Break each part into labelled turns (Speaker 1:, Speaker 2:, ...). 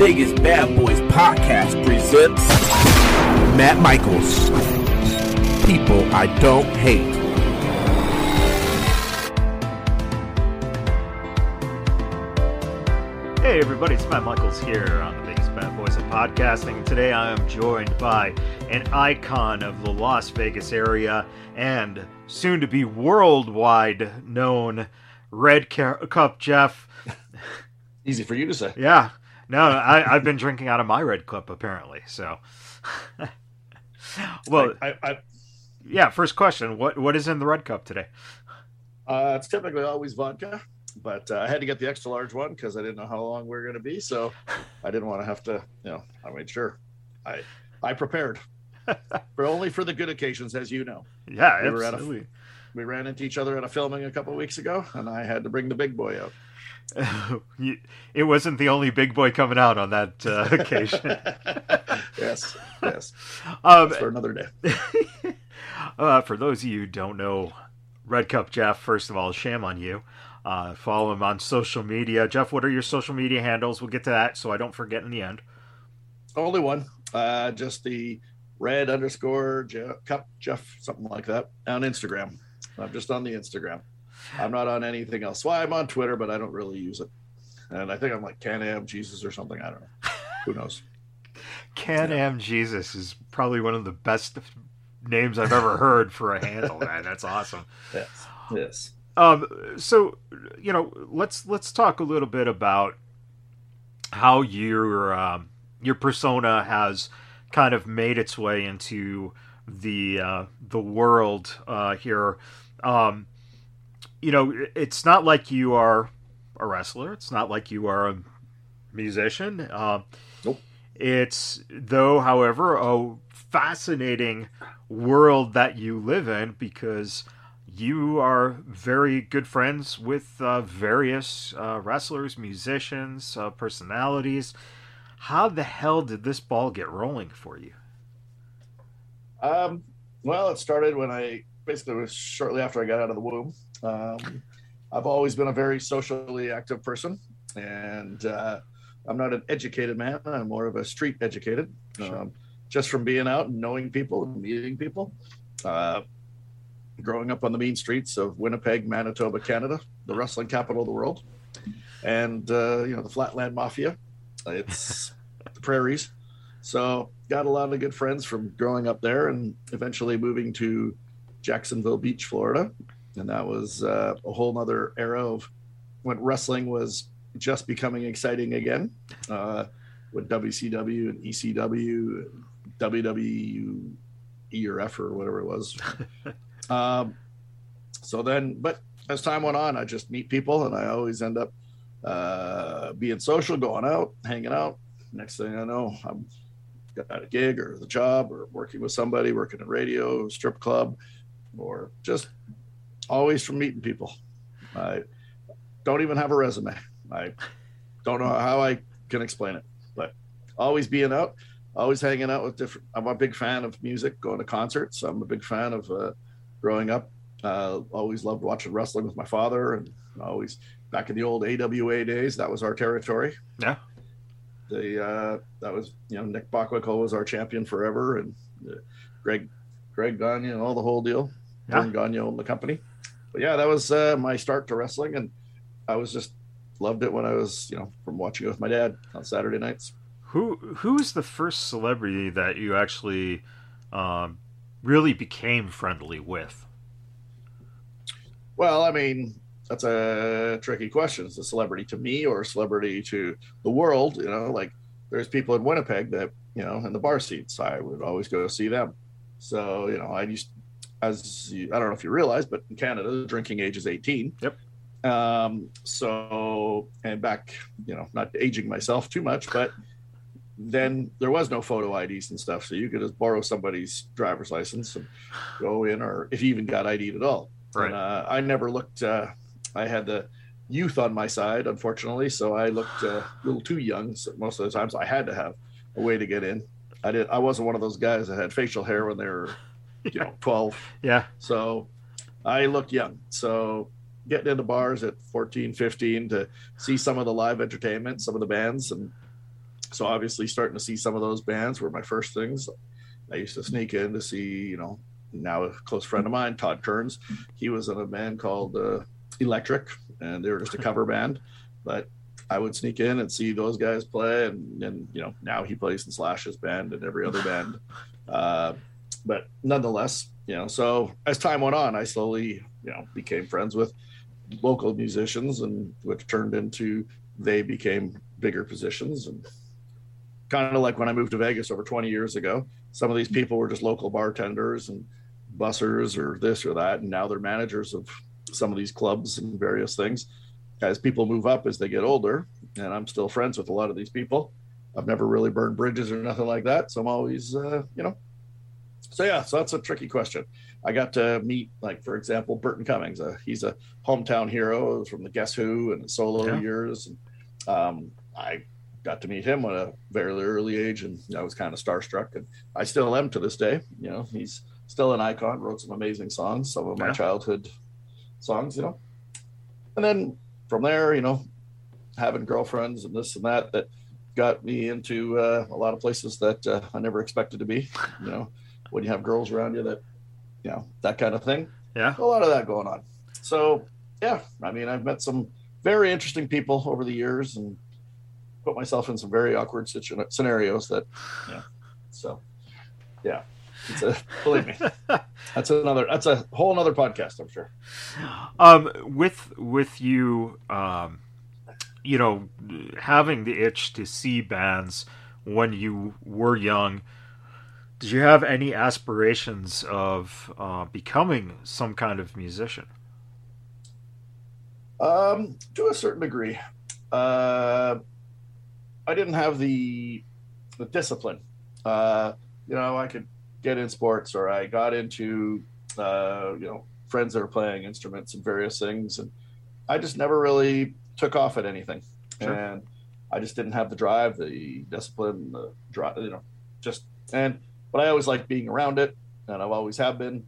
Speaker 1: Vegas Badboyz podcast presents Matt Michaels. People I don't hate.
Speaker 2: Hey everybody, it's Matt Michaels here on the Vegas Badboyz of Podcasting. Today I am joined by an icon of the Las Vegas area and soon to be worldwide known Red Cup Geoff.
Speaker 3: Easy for you to say.
Speaker 2: Yeah. No, I, I've been drinking out of my Red Cup apparently. So, well,
Speaker 3: I, I,
Speaker 2: yeah. First question: What what is in the Red Cup today?
Speaker 3: uh, it's typically always vodka, but uh, I had to get the extra large one because I didn't know how long we were going to be, so I didn't want to have to. You know, I made sure I I prepared, for only for the good occasions, as you know.
Speaker 2: Yeah,
Speaker 3: We at a- We ran into each other at a filming a couple weeks ago, and I had to bring the big boy out.
Speaker 2: It wasn't the only big boy coming out on that uh, occasion.
Speaker 3: yes, yes.
Speaker 2: Um,
Speaker 3: for another day.
Speaker 2: uh, for those of you who don't know Red Cup Geoff, first of all, shame on you. Uh, follow him on social media. Geoff, what are your social media handles? We'll get to that so I don't forget in the end.
Speaker 3: Only one. Uh, just the red underscore Geoff, cup Geoff, something like that, on Instagram. I'm just on the Instagram. I'm not on anything else. Well, I'm on Twitter, but I don't really use it. And I think I'm like Can Am Jesus or something. I don't know. Who knows?
Speaker 2: Can Am Jesus is probably one of the best names I've ever heard for a handle, man. That's awesome.
Speaker 3: Yes. Yes.
Speaker 2: Um, so you know, let's let's talk a little bit about how your um, your persona has kind of made its way into the uh, the world uh, here. Um, you know, it's not like you are a wrestler. It's not like you are a musician. Uh,
Speaker 3: Nope.
Speaker 2: It's though, however, a fascinating world that you live in because you are very good friends with uh, various uh, wrestlers, musicians, uh, personalities. How the hell did this ball get rolling for you?
Speaker 3: Um, well, it started when I basically was shortly after I got out of the womb. Um, I've always been a very socially active person, and uh, I'm not an educated man. I'm more of a street educated,
Speaker 2: Sure.
Speaker 3: um, just from being out and knowing people and meeting people. Uh, growing up on the mean streets of Winnipeg, Manitoba, Canada, the wrestling capital of the world, and uh, you know the Flatland Mafia. It's the prairies. So got a lot of good friends from growing up there and eventually moving to Jacksonville Beach, Florida. And that was uh, a whole nother era of when wrestling was just becoming exciting again uh, with WCW and ECW, WWE E or F or whatever it was. um, so then, but as time went on, I just meet people and I always end up uh, being social, going out, hanging out. Next thing I know, I'm got a gig or the job or working with somebody, working in radio, strip club, or just always from meeting people. I don't even have a resume. I don't know how I can explain it, but always being out, always hanging out with different. I'm a big fan of music, going to concerts. I'm a big fan of uh, growing up. Uh, always loved watching wrestling with my father, and always back in the old AWA days. That was our territory
Speaker 2: Yeah.
Speaker 3: the uh, that was you know Nick Bockwinkel was our champion forever, and uh, Greg Greg Gagne and all the whole deal.
Speaker 2: Yeah.
Speaker 3: Gagne owned the company, but yeah, that was uh, my start to wrestling, and I was just loved it when I was you know from watching it with my dad on Saturday nights.
Speaker 2: Who who's the first celebrity that you actually um, really became friendly with?
Speaker 3: Well, I mean that's a tricky question. Is a celebrity to me or a celebrity to the world? You know, like there's people in Winnipeg that you know in the bar seats. I would always go see them. So you know, I used as you, I don't know if you realize, but in Canada, the drinking age is 18.
Speaker 2: Yep.
Speaker 3: Um, so and back, you know, not aging myself too much, but then there was no photo IDs and stuff, so you could just borrow somebody's driver's license and go in, or if you even got ID'd at all.
Speaker 2: Right.
Speaker 3: And, uh, I never looked. Uh, I had the youth on my side, unfortunately, so I looked uh, a little too young. So most of the times, I had to have a way to get in. I did. I wasn't one of those guys that had facial hair when they were, you know, twelve.
Speaker 2: Yeah.
Speaker 3: So I looked young. So getting into bars at 14, 15 to see some of the live entertainment, some of the bands, and so obviously starting to see some of those bands were my first things. I used to sneak in to see, you know, now a close friend of mine, Todd Kerns. He was in a band called uh, Electric, and they were just a cover band. But I would sneak in and see those guys play, and, and you know now he plays in Slash's band and every other band. Uh, but nonetheless, you know, so as time went on, I slowly, you know, became friends with local musicians, and which turned into they became bigger positions and kind of like when I moved to Vegas over 20 years ago. Some of these people were just local bartenders and bussers or this or that, and now they're managers of some of these clubs and various things. As people move up as they get older, and I'm still friends with a lot of these people. I've never really burned bridges or nothing like that, so I'm always, uh, you know. So yeah, so that's a tricky question. I got to meet, like for example, Burton Cummings. Uh, he's a hometown hero from the Guess Who and solo yeah. years. And, um, I got to meet him at a very early age, and I was kind of starstruck, and I still am to this day. You know, he's still an icon. Wrote some amazing songs, some of my yeah. childhood songs. You know, and then from there, you know, having girlfriends and this and that that got me into uh, a lot of places that uh, I never expected to be. You know, when you have girls around you that, you know, that kind of thing.
Speaker 2: Yeah,
Speaker 3: a lot of that going on. So yeah, I mean, I've met some very interesting people over the years and put myself in some very awkward situ- scenarios that, yeah. So, yeah, it's a, believe me, that's another, that's a whole another podcast, I'm sure.
Speaker 2: Um, with, with you, um, you know, having the itch to see bands when you were young, did you have any aspirations of uh, becoming some kind of musician?
Speaker 3: Um, to a certain degree. Uh, I didn't have the the discipline. Uh, you know, I could get in sports, or I got into uh, you know friends that were playing instruments and various things, and I just never really took off at anything, sure. and I just didn't have the drive, the discipline, the drive, you know, just and but I always like being around it, and I've always have been,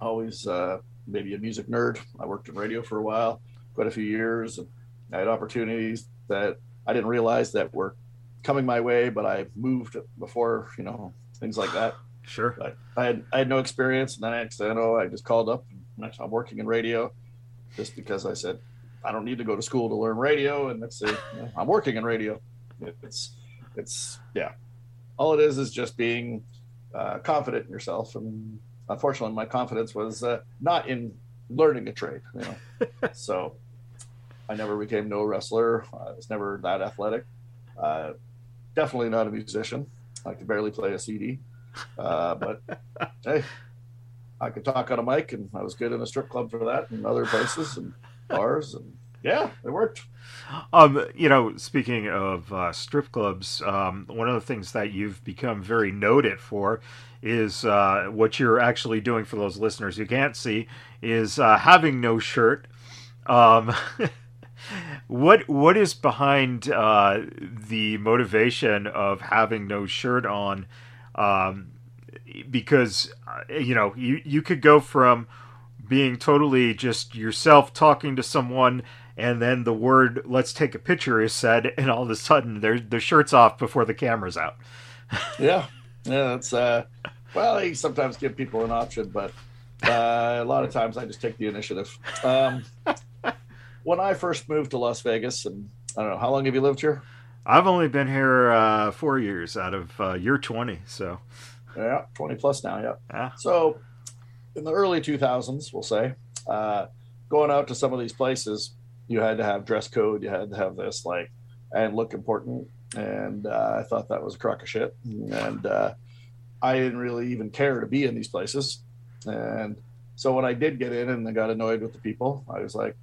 Speaker 3: always uh, maybe a music nerd. I worked in radio for a while, quite a few years, and I had opportunities that I didn't realize that were coming my way, but I moved before, you know, things like that.
Speaker 2: Sure.
Speaker 3: But I had I had no experience, and then next thing I know, I just called up. And I'm working in radio, just because I said I don't need to go to school to learn radio, and that's it. You know, I'm working in radio. It's it's yeah. All it is is just being uh, confident in yourself, and unfortunately, my confidence was uh, not in learning a trade. You know, so I never became no wrestler. I was never that athletic. Uh, definitely not a musician. I could barely play a CD. Uh, but hey, I could talk on a mic, and I was good in a strip club for that, and other places and bars, and yeah, it worked.
Speaker 2: Um, you know, speaking of uh, strip clubs, um, one of the things that you've become very noted for is uh, what you're actually doing for those listeners who can't see is uh, having no shirt. Um, what what is behind uh, the motivation of having no shirt on? Um, because uh, you know you you could go from being totally just yourself talking to someone and then the word let's take a picture is said and all of a sudden their the shirt's off before the camera's out
Speaker 3: yeah yeah that's uh well i sometimes give people an option but uh, a lot of times i just take the initiative um when I first moved to Las Vegas, and I don't know how long have you lived here?
Speaker 2: I've only been here uh, four years out of uh, year twenty, so
Speaker 3: yeah, twenty plus now. Yeah. yeah. So in the early two thousands, we'll say, uh, going out to some of these places, you had to have dress code, you had to have this like, and look important, and uh, I thought that was a crock of shit, and uh, I didn't really even care to be in these places, and so when I did get in and I got annoyed with the people, I was like,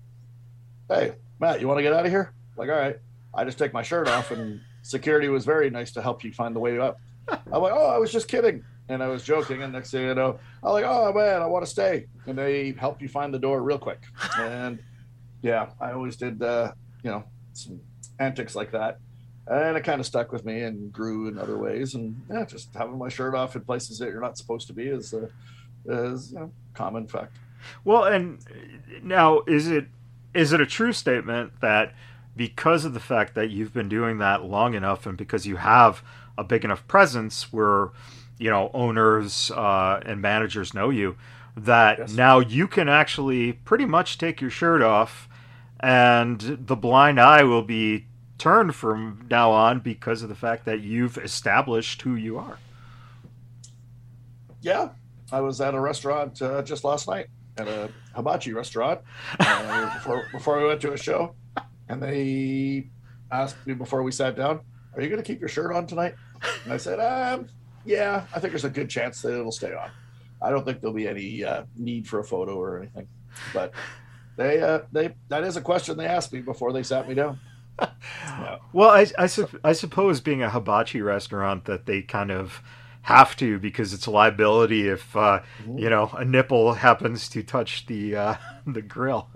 Speaker 3: hey, Matt, you want to get out of here? Like, all right. I just take my shirt off, and security was very nice to help you find the way up. I'm like, oh, I was just kidding. And I was joking. And next thing you know, I'm like, oh, man, I want to stay. And they help you find the door real quick. And yeah, I always did, uh, you know, some antics like that. And it kind of stuck with me and grew in other ways. And yeah, just having my shirt off in places that you're not supposed to be is, a, is you know, common fact.
Speaker 2: Well, and now is it is it a true statement that because of the fact that you've been doing that long enough and because you have a big enough presence where you know owners uh, and managers know you that
Speaker 3: Yes.
Speaker 2: now you can actually pretty much take your shirt off and the blind eye will be turned from now on because of the fact that you've established who you are
Speaker 3: Yeah, I was at a restaurant uh, just last night at a hibachi restaurant uh, before before we went to a show, and they asked me before we sat down, "Are you going to keep your shirt on tonight?" And I said, um, "Yeah, I think there's a good chance that it'll stay on. I don't think there'll be any uh, need for a photo or anything." But they uh, they that is a question they asked me before they sat me down. Yeah.
Speaker 2: Well, I, I, sup- I suppose being a hibachi restaurant that they kind of have to because it's a liability if uh,
Speaker 3: Mhm.
Speaker 2: you know a nipple happens to touch the uh, the grill.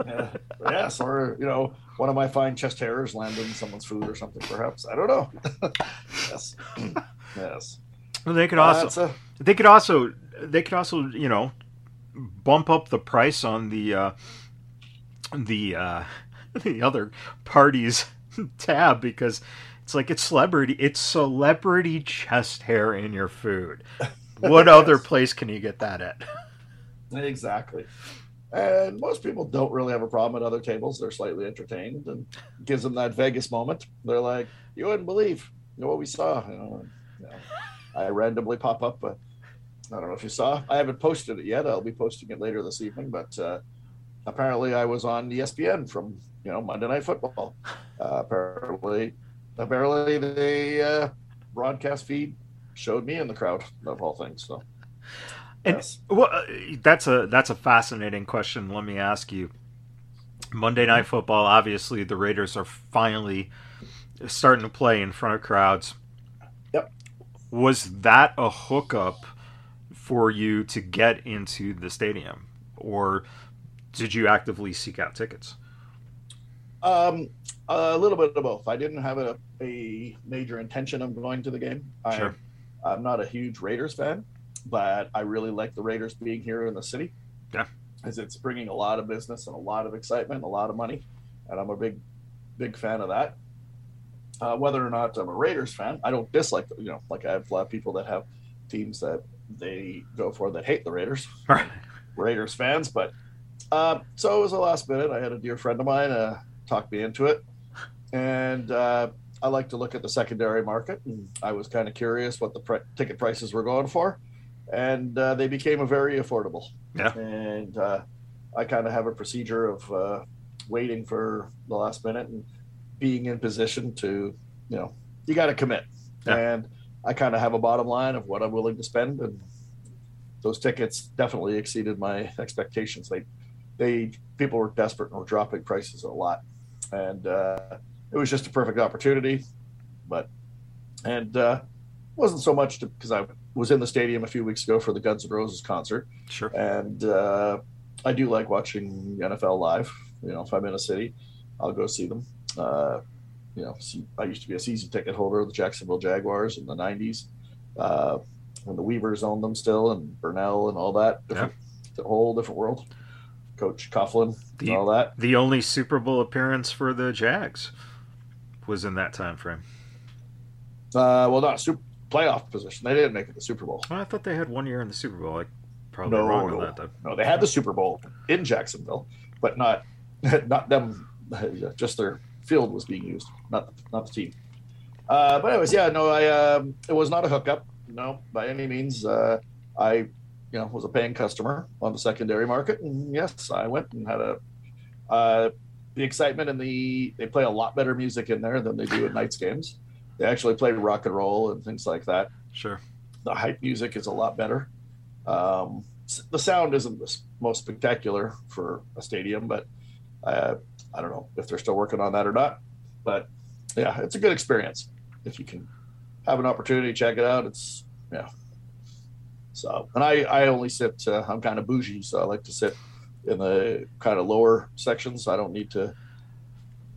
Speaker 3: Yes, or you know, one of my fine chest hairs land in someone's food or something, perhaps. I don't know. yes, yes.
Speaker 2: Well, they could also
Speaker 3: a-
Speaker 2: they could also they could also you know bump up the price on the uh, the uh, the other party's tab because it's like it's celebrity it's celebrity chest hair in your food. What other place can you get that at?
Speaker 3: Exactly. And most people don't really have a problem at other tables. They're slightly entertained and gives them that Vegas moment. They're like, you wouldn't believe you know, what we saw. You know, and, you know, I randomly pop up. But I don't know if you saw. I haven't posted it yet. I'll be posting it later this evening. But uh, apparently, I was on ESPN from you know Monday Night Football. Uh, apparently, apparently the uh, broadcast feed showed me in the crowd of all things. So.
Speaker 2: And-
Speaker 3: yes.
Speaker 2: Well, that's a that's a fascinating question. Let me ask you. Monday Night Football. Obviously, the Raiders are finally starting to play in front of crowds.
Speaker 3: Yep.
Speaker 2: Was that a hookup for you to get into the stadium, or did you actively seek out tickets?
Speaker 3: Um, a little bit of both. I didn't have a, a major intention of going to the game. I,
Speaker 2: Sure.
Speaker 3: I'm not a huge Raiders fan, but I really like the Raiders being here in the city.
Speaker 2: Yeah.
Speaker 3: As it's bringing a lot of business and a lot of excitement, a lot of money, and I'm a big, big fan of that. Uh, whether or not I'm a Raiders fan, I don't dislike. You know, like I have a lot of people that have teams that they go for that hate the Raiders. Raiders fans, but uh, so it was a last minute. I had a dear friend of mine uh, talk me into it, and uh, I like to look at the secondary market. And I was kind of curious what the pre- ticket prices were going for, and uh, they became a very affordable.
Speaker 2: Yeah.
Speaker 3: And uh, I kind of have a procedure of uh, waiting for the last minute and being in position to, you know, you got to commit.
Speaker 2: Yeah.
Speaker 3: And I kind of have a bottom line of what I'm willing to spend, and those tickets definitely exceeded my expectations. They, they people were desperate and were dropping prices a lot, and uh, it was just a perfect opportunity. But and uh, wasn't so much because I was in the stadium a few weeks ago for the Guns N' Roses concert,
Speaker 2: Sure.
Speaker 3: and uh, I do like watching NFL live. You know, if I'm in a city, I'll go see them. Uh, you know, I used to be a season ticket holder of the Jacksonville Jaguars in the '90s uh, when the Weavers owned them still, and Brunell and all that. Different, The whole different world. Coach Coughlin
Speaker 2: The-
Speaker 3: and all that.
Speaker 2: The only Super Bowl appearance for the Jags was in that time frame.
Speaker 3: Uh, well, not super playoff position. They didn't make it to the Super Bowl.
Speaker 2: Well, I thought they had one year in the Super Bowl. I probably
Speaker 3: No,
Speaker 2: wrong
Speaker 3: no.
Speaker 2: on that though.
Speaker 3: No, they had the Super Bowl in Jacksonville, but not not them. Just their field was being used, not not the team. Uh, but anyways, yeah, no, I um, it was not a hookup, no, by any means. Uh, I, you know, was a paying customer on the secondary market, and yes, I went and had a uh, the excitement and the they play a lot better music in there than they do at nights games. They actually play rock and roll and things like that
Speaker 2: Sure.
Speaker 3: the hype music is a lot better. Um, the sound isn't the most spectacular for a stadium, but uh, I don't know if they're still working on that or not. But yeah, it's a good experience if you can have an opportunity, check it out. It's yeah. So, and I I only sit. Uh, I'm kind of bougie, so I like to sit in the kind of lower sections. I don't need to.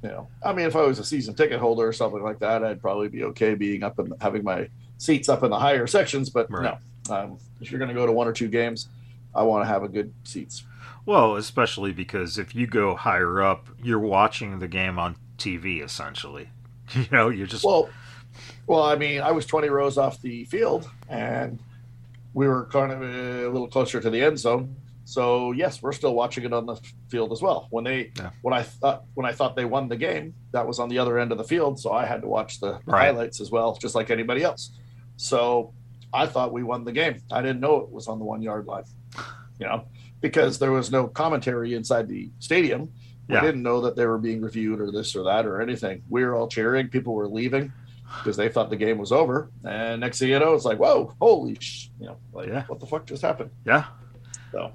Speaker 3: You know, I mean, if I was a season ticket holder or something like that, I'd probably be okay being up and having my seats up in the higher sections. But
Speaker 2: Right.
Speaker 3: no, um, if you're going to go to one or two games, I want to have a good seats.
Speaker 2: Well, especially because if you go higher up, you're watching the game on TV essentially. You know, you're just
Speaker 3: well. Well, I mean, I was 20 rows off the field, and we were kind of a little closer to the end zone. So yes, we're still watching it on the field as well. When they
Speaker 2: Yeah.
Speaker 3: when I thought when I thought they won the game, that was on the other end of the field, so I had to watch the
Speaker 2: Right.
Speaker 3: highlights as well, just like anybody else. So I thought we won the game. I didn't know it was on the one yard line, you know, because there was no commentary inside the stadium. We
Speaker 2: Yeah.
Speaker 3: didn't know that they were being reviewed or this or that or anything. We were all cheering. People were leaving because they thought the game was over. And next thing you know, it's like, whoa, holy, sh-, you know, like
Speaker 2: Yeah.
Speaker 3: what the fuck just happened?
Speaker 2: yeah.
Speaker 3: So.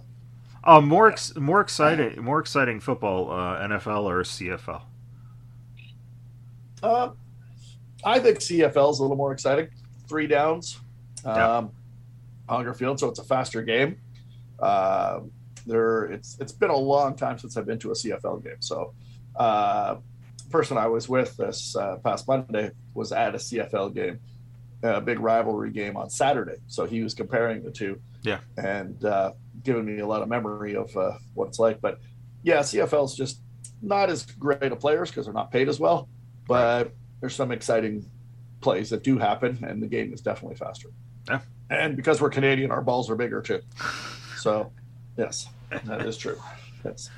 Speaker 2: Uh, more ex- more exciting more exciting football uh, NFL or CFL.
Speaker 3: Uh, I think CFL is a little more exciting. Three downs,
Speaker 2: Yeah.
Speaker 3: um, Hunger Field, so it's a faster game. Uh, there, it's it's been a long time since I've been to a CFL game. So, uh, person I was with this uh, past Monday was at a CFL game, a big rivalry game on Saturday. So he was comparing the two,
Speaker 2: Yeah.
Speaker 3: and uh, giving me a lot of memory of uh, what it's like. But yeah, CFL is just not as great of players because they're not paid as well but there's some exciting plays that do happen, and the game is definitely faster.
Speaker 2: Yeah.
Speaker 3: And because we're Canadian, our balls are bigger too. So, yes, that is true. Yes.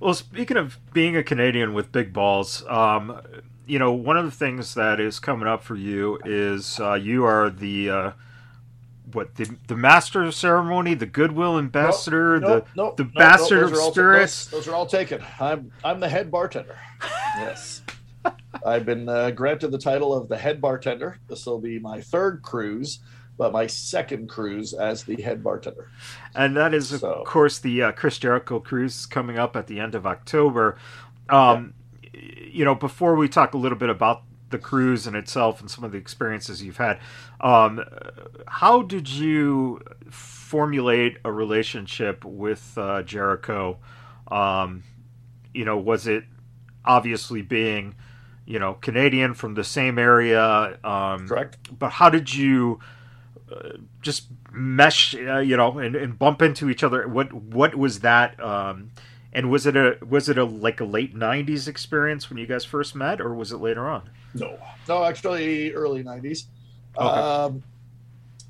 Speaker 2: Well, speaking of being a Canadian with big balls, um, you know, one of the things that is coming up for you is uh, you are the uh, what the the master of ceremony, the goodwill ambassador,
Speaker 3: Nope,
Speaker 2: the
Speaker 3: nope,
Speaker 2: the
Speaker 3: nope,
Speaker 2: bastard
Speaker 3: nope,
Speaker 2: of
Speaker 3: those are all-
Speaker 2: spirits.
Speaker 3: those, those are all taken. I'm I'm the head bartender. Yes. I've been uh, granted the title of the head bartender. This will be my third cruise, but my second cruise as the head bartender.
Speaker 2: and that is of
Speaker 3: So-
Speaker 2: course the uh, Chris Jericho cruise coming up at the end of October. Um, You know, before we talk a little bit about the cruise in itself and some of the experiences you've had, um, how did you formulate a relationship with uh, Jericho? Um, you know, was it obviously being you know Canadian from the same area? Um,
Speaker 3: Correct.
Speaker 2: but how did you just mesh uh, you know and, and bump into each other what what was that um and was it a was it a like a late 90s experience when you guys first met or was it later on
Speaker 3: No, no, actually, early '90s.
Speaker 2: Okay.
Speaker 3: Um,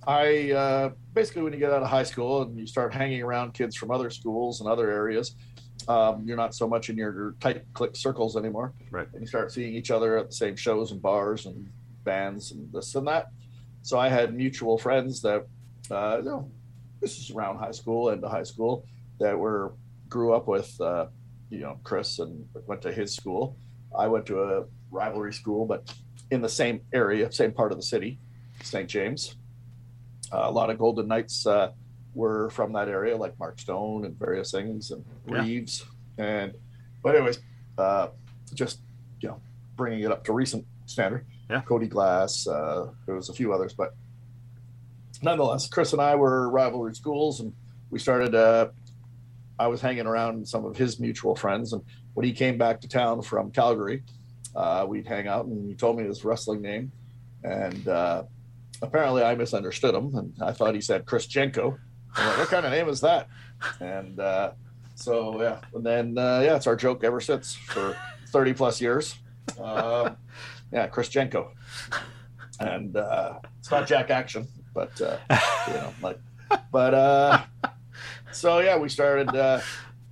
Speaker 3: I uh, basically, when you get out of high school and you start hanging around kids from other schools and other areas, um, you're not so much in your tight click circles anymore.
Speaker 2: Right.
Speaker 3: And you start seeing each other at the same shows and bars and bands and this and that. So I had mutual friends that, uh, you know, this is around high school and the high school that were grew up with, uh, you know, Chris and went to his school. I went to a rivalry school, but in the same area, same part of the city, St. James. Uh, a lot of Golden Knights uh, were from that area, like Mark Stone and various things, and
Speaker 2: Yeah.
Speaker 3: Reaves. And but anyways, uh, just you know, bringing it up to recent standard.
Speaker 2: Yeah.
Speaker 3: Cody Glass. Uh, there was a few others, but nonetheless, Chris and I were rivalry schools, and we started. Uh, I was hanging around some of his mutual friends, and when he came back to town from Calgary, uh, we'd hang out, and he told me his wrestling name, and uh, apparently I misunderstood him, and I thought he said Chris Jenko. Like, what kind of name is that? And uh, so yeah, and then uh, yeah, it's our joke ever since for 30 plus years. Yeah, Chris Jenko, and uh, it's not Jack Action, but uh, you know, like, but uh, so yeah, we started uh,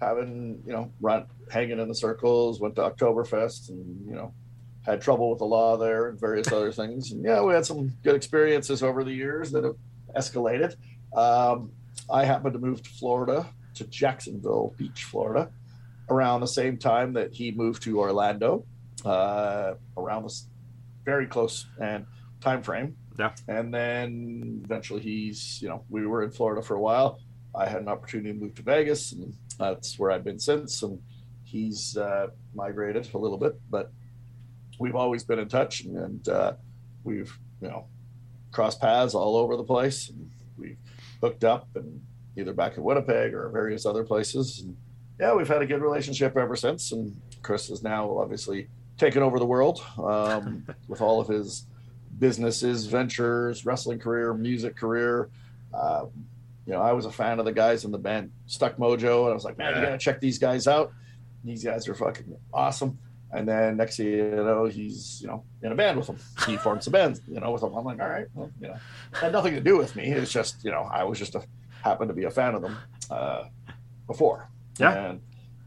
Speaker 3: having you know run hanging in the circles, went to Oktoberfest, and you know had trouble with the law there and various other things. And yeah, we had some good experiences over the years that have escalated. Um, I happened to move to Florida to Jacksonville Beach, Florida, around the same time that he moved to Orlando, uh, around this very close and time frame.
Speaker 2: Yeah.
Speaker 3: And then eventually he's, you know, we were in Florida for a while. I had an opportunity to move to Vegas, and that's where I've been since. And he's uh, migrated a little bit, but we've always been in touch, and, and uh, we've, you know, crossed paths all over the place. And we've hooked up, and either back in Winnipeg or various other places. And yeah, we've had a good relationship ever since. And Chris is now obviously taken over the world um, with all of his businesses, ventures, wrestling career, music career. Um, you know, I was a fan of the guys in the band Stuck Mojo, and I was like, man, you gotta check these guys out. These guys are fucking awesome. And then next thing you know, he's you know in a band with them. He forms a band, you know, with them. I'm like, all right, well, you know, had nothing to do with me. It's just you know, I was just a happened to be a fan of them uh, before.
Speaker 2: Yeah.
Speaker 3: And,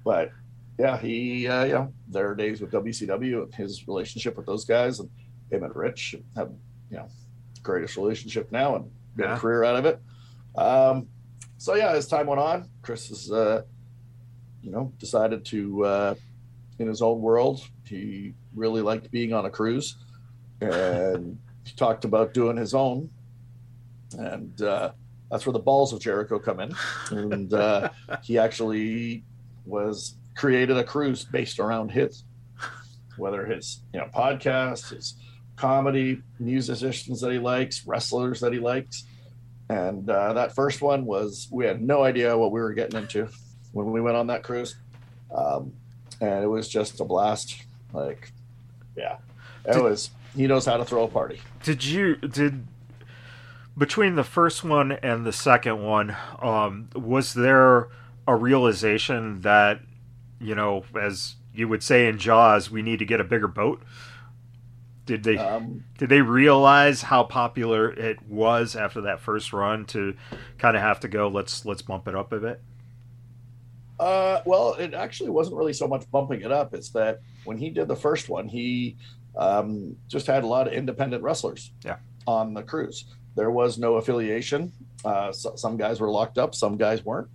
Speaker 3: but yeah, he uh, you know their days with WCW and his relationship with those guys and him and Rich have you know greatest relationship now and
Speaker 2: Yeah.
Speaker 3: a career out of it. Um, so yeah, as time went on, Chris has uh, you know decided to uh, in his own world. He really liked being on a cruise, and he talked about doing his own, and uh, that's where the balls of Jericho come in. And uh, he actually was created a cruise based around his, whether his you know podcast, his comedy, musicians that he likes, wrestlers that he likes. And uh, that first one was we had no idea what we were getting into when we went on that cruise, um, and it was just a blast. Like, yeah, it
Speaker 2: Did-
Speaker 3: was. He knows how to throw a party.
Speaker 2: Did you did between the first one and the second one, um, was there a realization that you know, as you would say in Jaws, we need to get a bigger boat? Did they
Speaker 3: Um,
Speaker 2: did they realize how popular it was after that first run to kind of have to go let's let's bump it up a bit?
Speaker 3: Uh, well, it actually wasn't really so much bumping it up. It's that when he did the first one, he um, just had a lot of independent wrestlers
Speaker 2: Yeah.
Speaker 3: on the cruise. There was no affiliation. Uh, so, some guys were locked up, some guys weren't.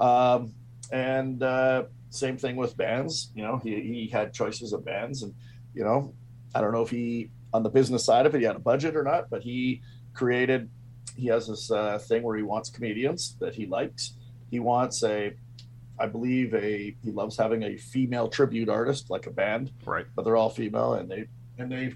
Speaker 3: Um, and uh, same thing with bands. You know, he, he had choices of bands, and you know, I don't know if he on the business side of it, he had a budget or not, but he created. He has this uh, thing where he wants comedians that he likes. He wants a I believe a he loves having a female tribute artist like a band,
Speaker 2: Right.
Speaker 3: but they're all female and they and they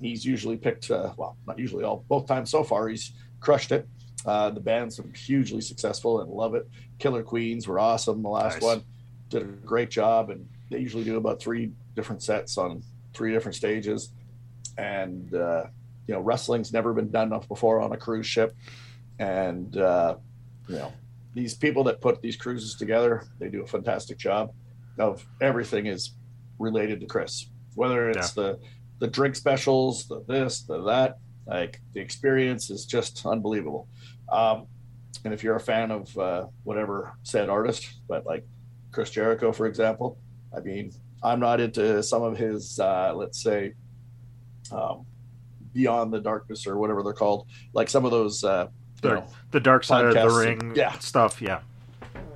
Speaker 3: he's usually picked uh, well not usually all both times so far he's crushed it. Uh, the band's been hugely successful and love it. Killer Queens were awesome. The last
Speaker 2: Nice.
Speaker 3: one did a great job and they usually do about three different sets on three different stages. And uh, you know wrestling's never been done before on a cruise ship, and uh, you know these people that put these cruises together, they do a fantastic job. Of everything is related to Chris, whether it's the the drink specials, the this, the that. Like the experience is just unbelievable. Um, and if you're a fan of uh, whatever said artist, but like Chris Jericho, for example, I mean, I'm not into some of his, uh, let's say, um, Beyond the Darkness or whatever they're called, like some of those, uh,
Speaker 2: Sure.
Speaker 3: know,
Speaker 2: The Dark Side of the Ring
Speaker 3: yeah.
Speaker 2: stuff, yeah.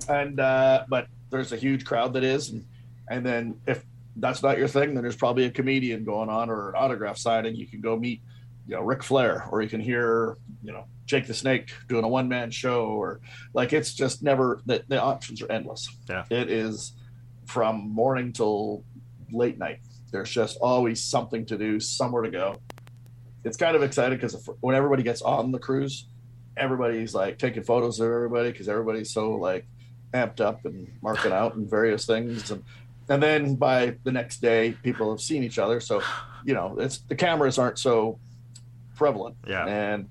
Speaker 3: and uh, but there's a huge crowd that is, and, and then if that's not your thing, then there's probably a comedian going on or an autograph signing. You can go meet, you know, Ric Flair, or you can hear, you know, Jake the Snake doing a one man show, or like it's just never the, the options are endless.
Speaker 2: Yeah.
Speaker 3: it is from morning till late night. There's just always something to do, somewhere to go. It's kind of exciting because when everybody gets on the cruise, everybody's like taking photos of everybody because everybody's so like amped up and marking out and various things and and then by the next day people have seen each other so you know it's the cameras aren't so prevalent
Speaker 2: Yeah.
Speaker 3: and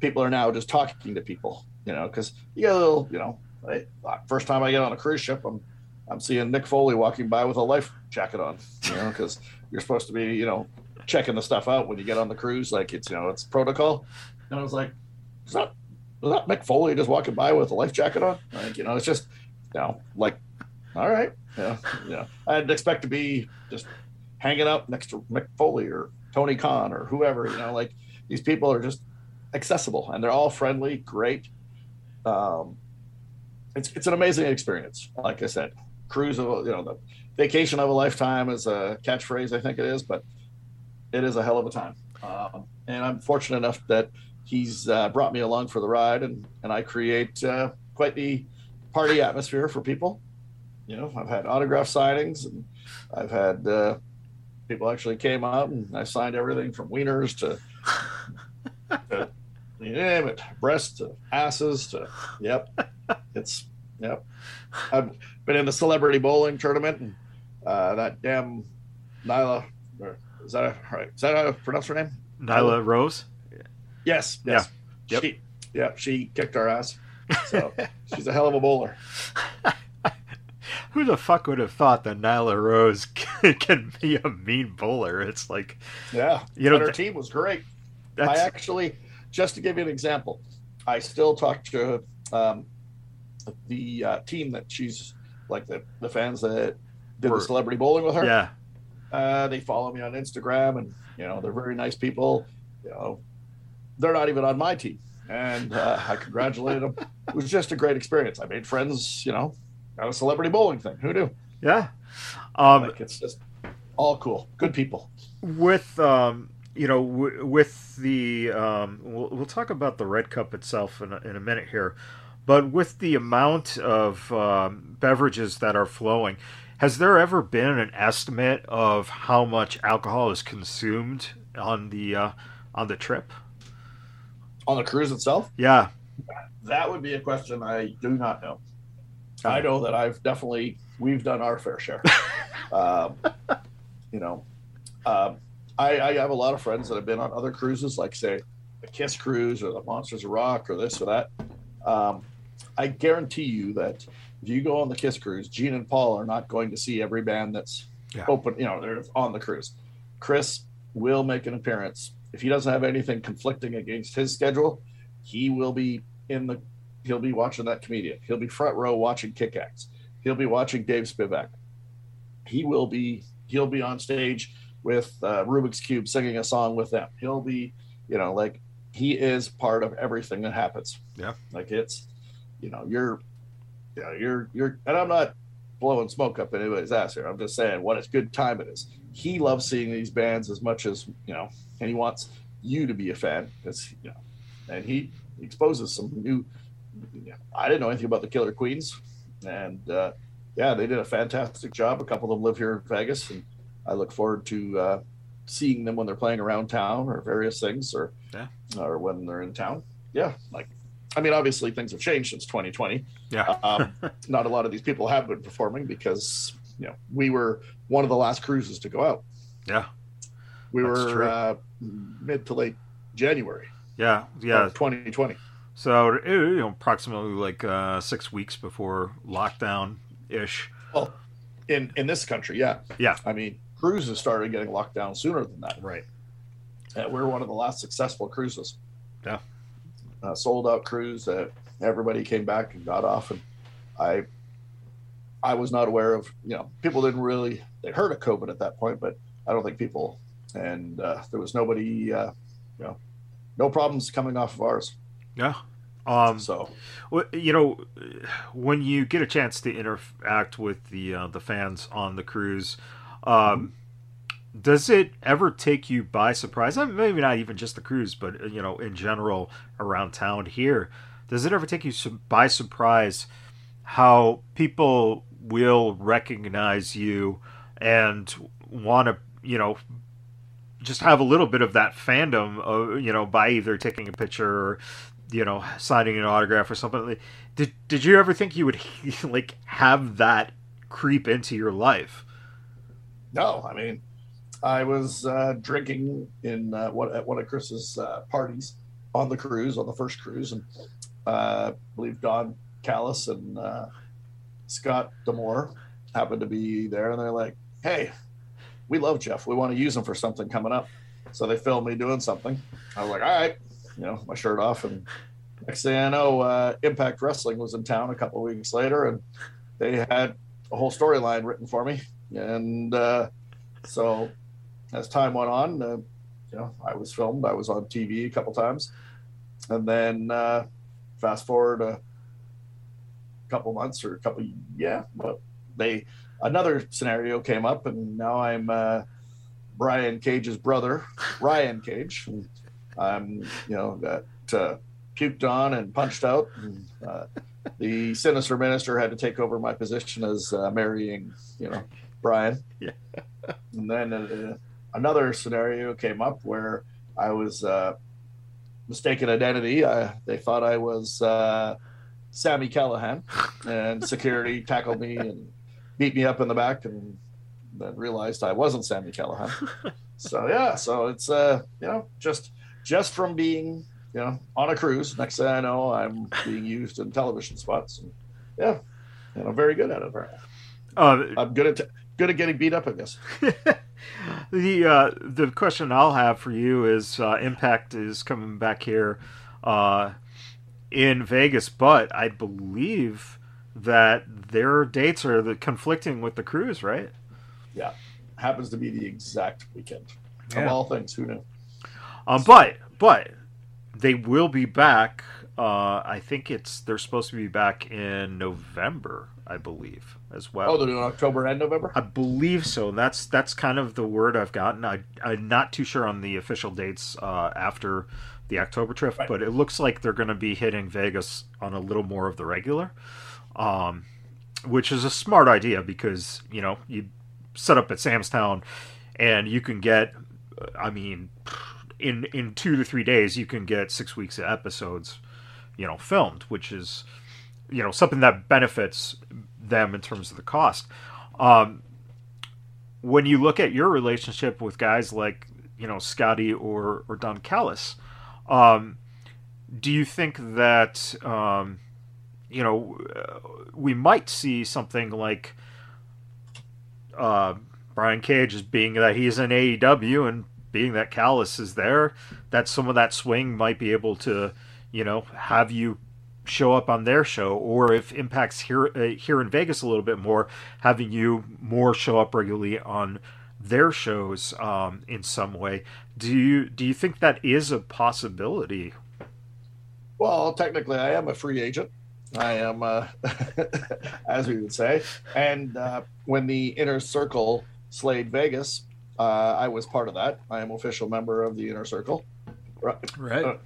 Speaker 3: people are now just talking to people you know because you get a little you know I, first time i get on a cruise ship i'm i'm seeing Mick Foley walking by with a life jacket on you know because you're supposed to be you know checking the stuff out when you get on the cruise like it's you know it's protocol and i was like is that was that Mick Foley just walking by with a life jacket on? Like, you know, it's just, you know, like, all right, yeah, yeah. I'd expect to be just hanging out next to Mick Foley or Tony Khan or whoever. You know, like these people are just accessible and they're all friendly, great. Um, it's it's an amazing experience. Like I said, cruise of you know the vacation of a lifetime is a catchphrase, I think it is, but it is a hell of a time. Um, and I'm fortunate enough that he's uh, brought me along for the ride, and and I create uh, quite the party atmosphere for people. You know, I've had autograph signings, and I've had uh, people actually came out, and I signed everything from wieners to, to you name it, breasts to asses to yep, it's yep. I've been in the celebrity bowling tournament, and uh, that damn Nyla, or is that a, right? Is that how to pronounce her name?
Speaker 2: Nyla Rose?
Speaker 3: Yes.
Speaker 2: Yeah.
Speaker 3: Yes.
Speaker 2: Yep.
Speaker 3: She, yeah, she kicked our ass. So she's a hell of a bowler.
Speaker 2: Who the fuck would have thought that Nyla Rose can be a mean bowler. It's like
Speaker 3: yeah,
Speaker 2: you know,
Speaker 3: but her
Speaker 2: th-
Speaker 3: team was great. I actually, just to give you an example, I still talk to um, the uh, team that she's like the, the fans that did
Speaker 2: Were-
Speaker 3: the celebrity bowling with her.
Speaker 2: yeah,
Speaker 3: Uh, they follow me on Instagram, and you know they're very nice people. You know, they're not even on my team, and uh, I congratulated them. It was just a great experience. I made friends. You know, at a celebrity bowling thing. Who knew?
Speaker 2: yeah. Um,
Speaker 3: like it's just all cool, good people.
Speaker 2: with um, you know, w- with the um, we'll, we'll talk about the Red Cup itself in a, in a minute here, but with the amount of um, beverages that are flowing, has there ever been an estimate of how much alcohol is consumed on the uh, on the trip?
Speaker 3: On the cruise itself,
Speaker 2: Yeah,
Speaker 3: that would be a question I do not know. I know that I've definitely we've done our fair share. um, you know, um, I, I have a lot of friends that have been on other cruises, like say the Kiss cruise or the Monsters of Rock or this or that. Um, I guarantee you that if you go on the Kiss cruise, Gene and Paul are not going to see every band that's
Speaker 2: Yeah.
Speaker 3: open. You know, they're on the cruise. Chris will make an appearance if he doesn't have anything conflicting against his schedule. He will be in the. He'll be watching that comedian. He'll be front row watching Kick Acts. He'll be watching Dave Spivak. He will be. He'll be on stage with uh, Rubix Kube singing a song with them. He'll be, you know, like he is part of everything that happens.
Speaker 2: Yeah.
Speaker 3: Like it's, you know, you're, you know, you're, you're, and I'm not blowing smoke up anybody's ass here. I'm just saying what a good time it is. He loves seeing these bands as much as, you know, and he wants you to be a fan because, you know, and he exposes some new, you know, I didn't know anything about the Killer Queens. And, uh, yeah, they did a fantastic job. A couple of them live here in Vegas, and I look forward to uh, seeing them when they're playing around town or various things, or
Speaker 2: Yeah.
Speaker 3: or when they're in town. Yeah, like I mean, obviously things have changed since 2020.
Speaker 2: yeah,
Speaker 3: Um, not a lot of these people have been performing because you know we were one of the last cruises to go out.
Speaker 2: yeah,
Speaker 3: We
Speaker 2: That's
Speaker 3: were uh, mid to late January
Speaker 2: yeah, yeah.
Speaker 3: 2020.
Speaker 2: So you know, approximately like uh, six weeks before lockdown ish.
Speaker 3: Well, in in this country, yeah,
Speaker 2: Yeah.
Speaker 3: I mean, cruises started getting locked down sooner than that.
Speaker 2: Right.
Speaker 3: Uh, we're one of the last successful cruises.
Speaker 2: Yeah.
Speaker 3: Uh, sold out cruise that everybody came back and got off, and I, I was not aware of. You know, people didn't really they heard of COVID at that point, but I don't think people and uh, there was nobody. Uh, you know, no problems coming off of ours.
Speaker 2: Yeah. Um,
Speaker 3: So
Speaker 2: you know, when you get a chance to interact with the uh, the fans on the cruise, um, does it ever take you by surprise? Maybe not even just the cruise, but uh, you know, in general around town here, does it ever take you by surprise how people will recognize you and want to, you know, just have a little bit of that fandom, of, you know, by either taking a picture or you know, signing an autograph or something. Did did you ever think you would like have that creep into your life?
Speaker 3: No, I mean, I was uh, drinking in uh, at one of Chris's uh, parties on the cruise, on the first cruise, and uh, I believe Don Callis and uh, Scott D'Amore happened to be there, and they're like, "Hey, we love Geoff. We want to use him for something coming up." So they filmed me doing something. I was like, "All right," you know, my shirt off, and next thing I know, uh, Impact Wrestling was in town a couple weeks later, and they had a whole storyline written for me, and uh, so as time went on, uh, you know, I was filmed. I was on TV a couple times, and then uh, fast forward a couple months or a couple, yeah, but they another scenario came up, and now I'm uh, Brian Cage's brother, Ryan Cage. And I'm, you know, got uh, puked on and punched out. And, uh, the sinister minister had to take over my position as marrying, you know, Brian.
Speaker 2: Yeah.
Speaker 3: and then uh, another scenario came up where I was uh, mistaken identity. I, they thought I was uh, Sami Callihan, and security tackled me and beat me up in the back, and then realized I wasn't Sami Callihan. so yeah, so it's uh, you know just just from being you know on a cruise. Next thing I know, I'm being used in television spots. And, yeah, and I'm very good at it.
Speaker 2: Uh,
Speaker 3: I'm good at. T- good at getting beat up, I guess.
Speaker 2: the uh, the question I'll have for you is uh, Impact is coming back here uh, in Vegas, but I believe that their dates are the conflicting with the cruise, right?
Speaker 3: Yeah, happens to be the exact weekend
Speaker 2: Yeah.
Speaker 3: of all things. Who knew?
Speaker 2: Um, but but they will be back. Uh, I think it's they're supposed to be back in November, I believe, as well.
Speaker 3: Oh, they're doing October and November.
Speaker 2: I believe so. That's that's kind of the word I've gotten. I, I'm not too sure on the official dates uh, after the October trip,
Speaker 3: Right.
Speaker 2: but it looks like they're going to be hitting Vegas on a little more of the regular, um, which is a smart idea because you know you set up at Sam's Town and you can get, I mean, in in two to three days you can get six weeks of episodes, you know, filmed, which is you know something that benefits them in terms of the cost. Um, when you look at your relationship with guys like you know Scotty or or Don Callis, um, do you think that um, you know we might see something like uh, Brian Cage as being that he's in AEW and being that Callis is there, that some of that swing might be able to you know have you show up on their show, or if Impact's here uh, here in Vegas a little bit more, having you more show up regularly on their shows um, in some way. Do you do you think that is a possibility?
Speaker 3: Well, technically, I am a free agent. I am, uh, as we would say. And uh, when the inner circle slayed Vegas, uh, I was part of that. I am official member of the inner circle. Right.
Speaker 2: Right.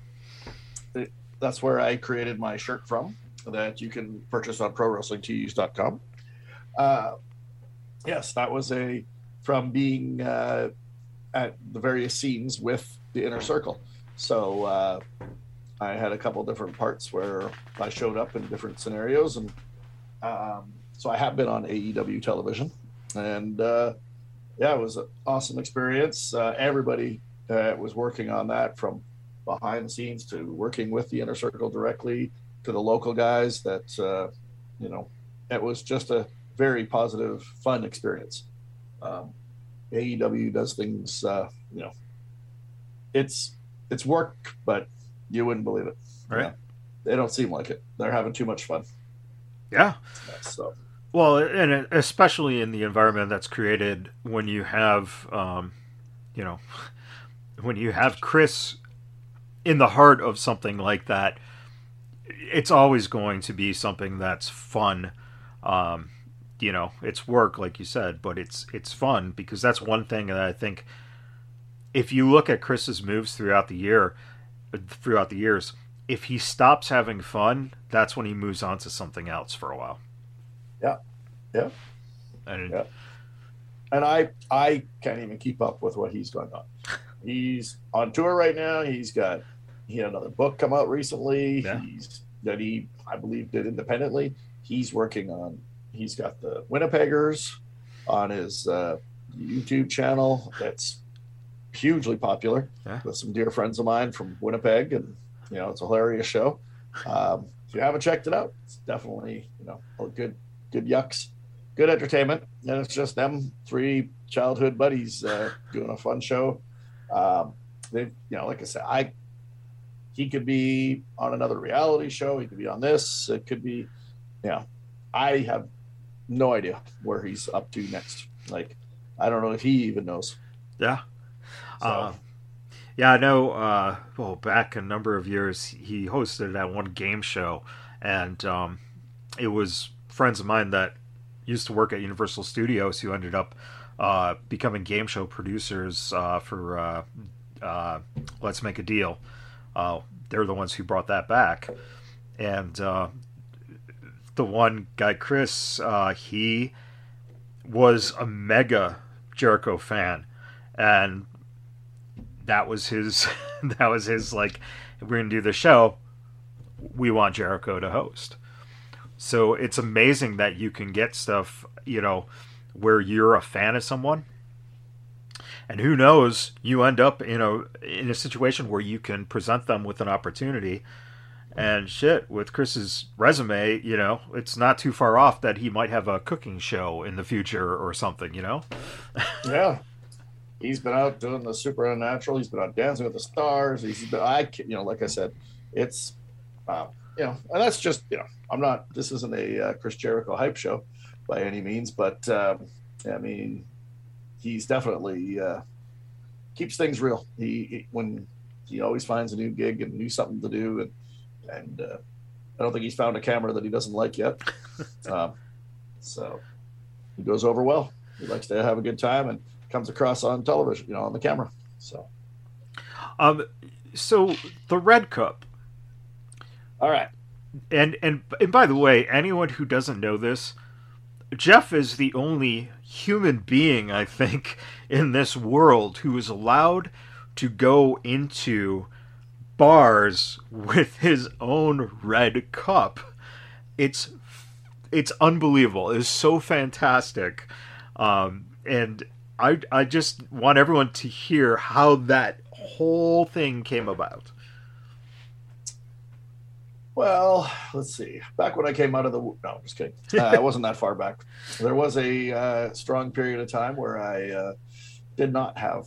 Speaker 3: Uh, That's where I created my shirt from that you can purchase on prowrestlingtees.com. Uh, yes, that was a from being uh, at the various scenes with the inner circle. So uh, I had a couple different parts where I showed up in different scenarios, and um, so I have been on AEW television, and uh, yeah, it was an awesome experience. Uh, everybody that was working on that, from behind the scenes to working with the inner circle directly to the local guys, that uh, you know, it was just a very positive, fun experience. Um, AEW does things, uh, you know, it's it's work, but you wouldn't believe it.
Speaker 2: Right.
Speaker 3: Yeah. They don't seem like it. They're having too much fun.
Speaker 2: Yeah.
Speaker 3: So
Speaker 2: Well, and especially in the environment that's created when you have, um, you know, when you have Chris in the heart of something like that, it's always going to be something that's fun. Um, you know, it's work, like you said, but it's it's fun because that's one thing that I think. If you look at Chris's moves throughout the year, throughout the years, if he stops having fun, that's when he moves on to something else for a while.
Speaker 3: Yeah. Yeah.
Speaker 2: And
Speaker 3: Yeah. and I I can't even keep up with what he's going on. He's on tour right now. He's got he had another book come out recently.
Speaker 2: Yeah.
Speaker 3: He's that he I believe did independently. He's working on. He's got the Winnipeggers on his uh, YouTube channel. That's hugely popular
Speaker 2: Yeah.
Speaker 3: with some dear friends of mine from Winnipeg, and you know it's a hilarious show. Um, if you haven't checked it out, it's definitely you know a good good yucks good entertainment, and it's just them three childhood buddies uh, doing a fun show. Um, they, you know, like I said, I he could be on another reality show. He could be on this. It could be, you know, I have no idea where he's up to next. Like, I don't know if he even knows.
Speaker 2: yeah.
Speaker 3: So,
Speaker 2: Uh, yeah, I know. Uh, well, back a number of years, he hosted that one game show, and um, it was friends of mine that used to work at Universal Studios who ended up uh, becoming game show producers uh, for uh, uh, Let's Make a Deal. Uh, they're the ones who brought that back, and uh, the one guy, Chris, uh, he was a mega Jericho fan, and that was his that was his like we're gonna do the show. We want jericho to host. So it's amazing that you can get stuff you know where you're a fan of someone and who knows you end up in a in a situation where you can present them with an opportunity And shit, with Chris's resume, you know, it's not too far off that he might have a cooking show in the future or something, you know?
Speaker 3: yeah. He's been out doing the supernatural. He's been out dancing with the stars. He's been, I, you know, like I said, it's, uh, you know, and that's just, you know, I'm not, this isn't a uh, Chris Jericho hype show by any means, but um, I mean, he's definitely uh, keeps things real. He, he, when he always finds a new gig and new something to do, and and uh, I don't think he's found a camera that he doesn't like yet. um, so he goes over well. He likes to have a good time and comes across on television, you know, on the camera. So,
Speaker 2: um, so the Red Cup.
Speaker 3: All right.
Speaker 2: And and and by the way, anyone who doesn't know this, Geoff is the only human being I think in this world who is allowed to go into bars with his own red cup. It's it's unbelievable. It's so fantastic, um, and I I just want everyone to hear how that whole thing came about.
Speaker 3: Well, let's see. Back when I came out of the no, I'm just kidding. Uh, I wasn't that far back. There was a uh, strong period of time where I uh, did not have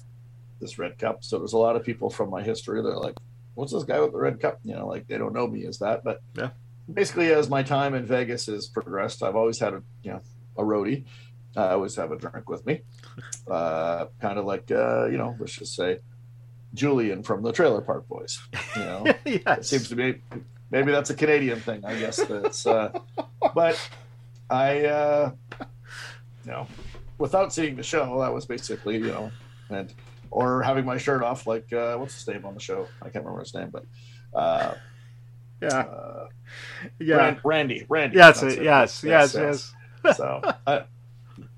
Speaker 3: this red cup. So there's a lot of people from my history. They're like, "What's this guy with the red cup?" You know, like they don't know me as that. But
Speaker 2: yeah.
Speaker 3: basically, as my time in Vegas has progressed, I've always had a you know a roadie. I always have a drink with me, uh, kind of like uh, you know, let's just say Julian from the Trailer Park Boys. You know,
Speaker 2: yes.
Speaker 3: it seems to be maybe that's a Canadian thing. I guess that's. Uh, but I, uh, you know, without seeing the show, that was basically you know, and or having my shirt off, like uh, what's his name on the show? I can't remember his name, but. Uh,
Speaker 2: yeah.
Speaker 3: Uh,
Speaker 2: yeah.
Speaker 3: Rand, Randy. Randy.
Speaker 2: Yes. It. Yes, yes. Yes.
Speaker 3: Yes. so I,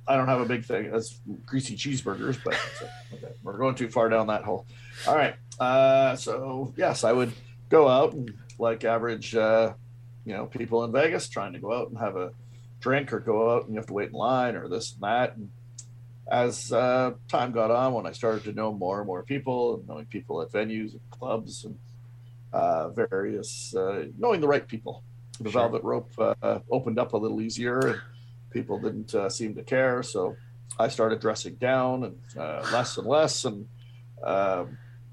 Speaker 3: I don't have a big thing. as greasy cheeseburgers, but so, okay. we're going too far down that hole. All right. Uh, so yes, I would go out and like average, uh, you know, people in Vegas trying to go out and have a drink or go out and you have to wait in line or this and that. And as uh, time got on, when I started to know more and more people and knowing people at venues and clubs and uh, various, uh, knowing the right people, the sure. Velvet Rope uh, opened up a little easier and people didn't uh, seem to care. So I started dressing down and uh, less and less and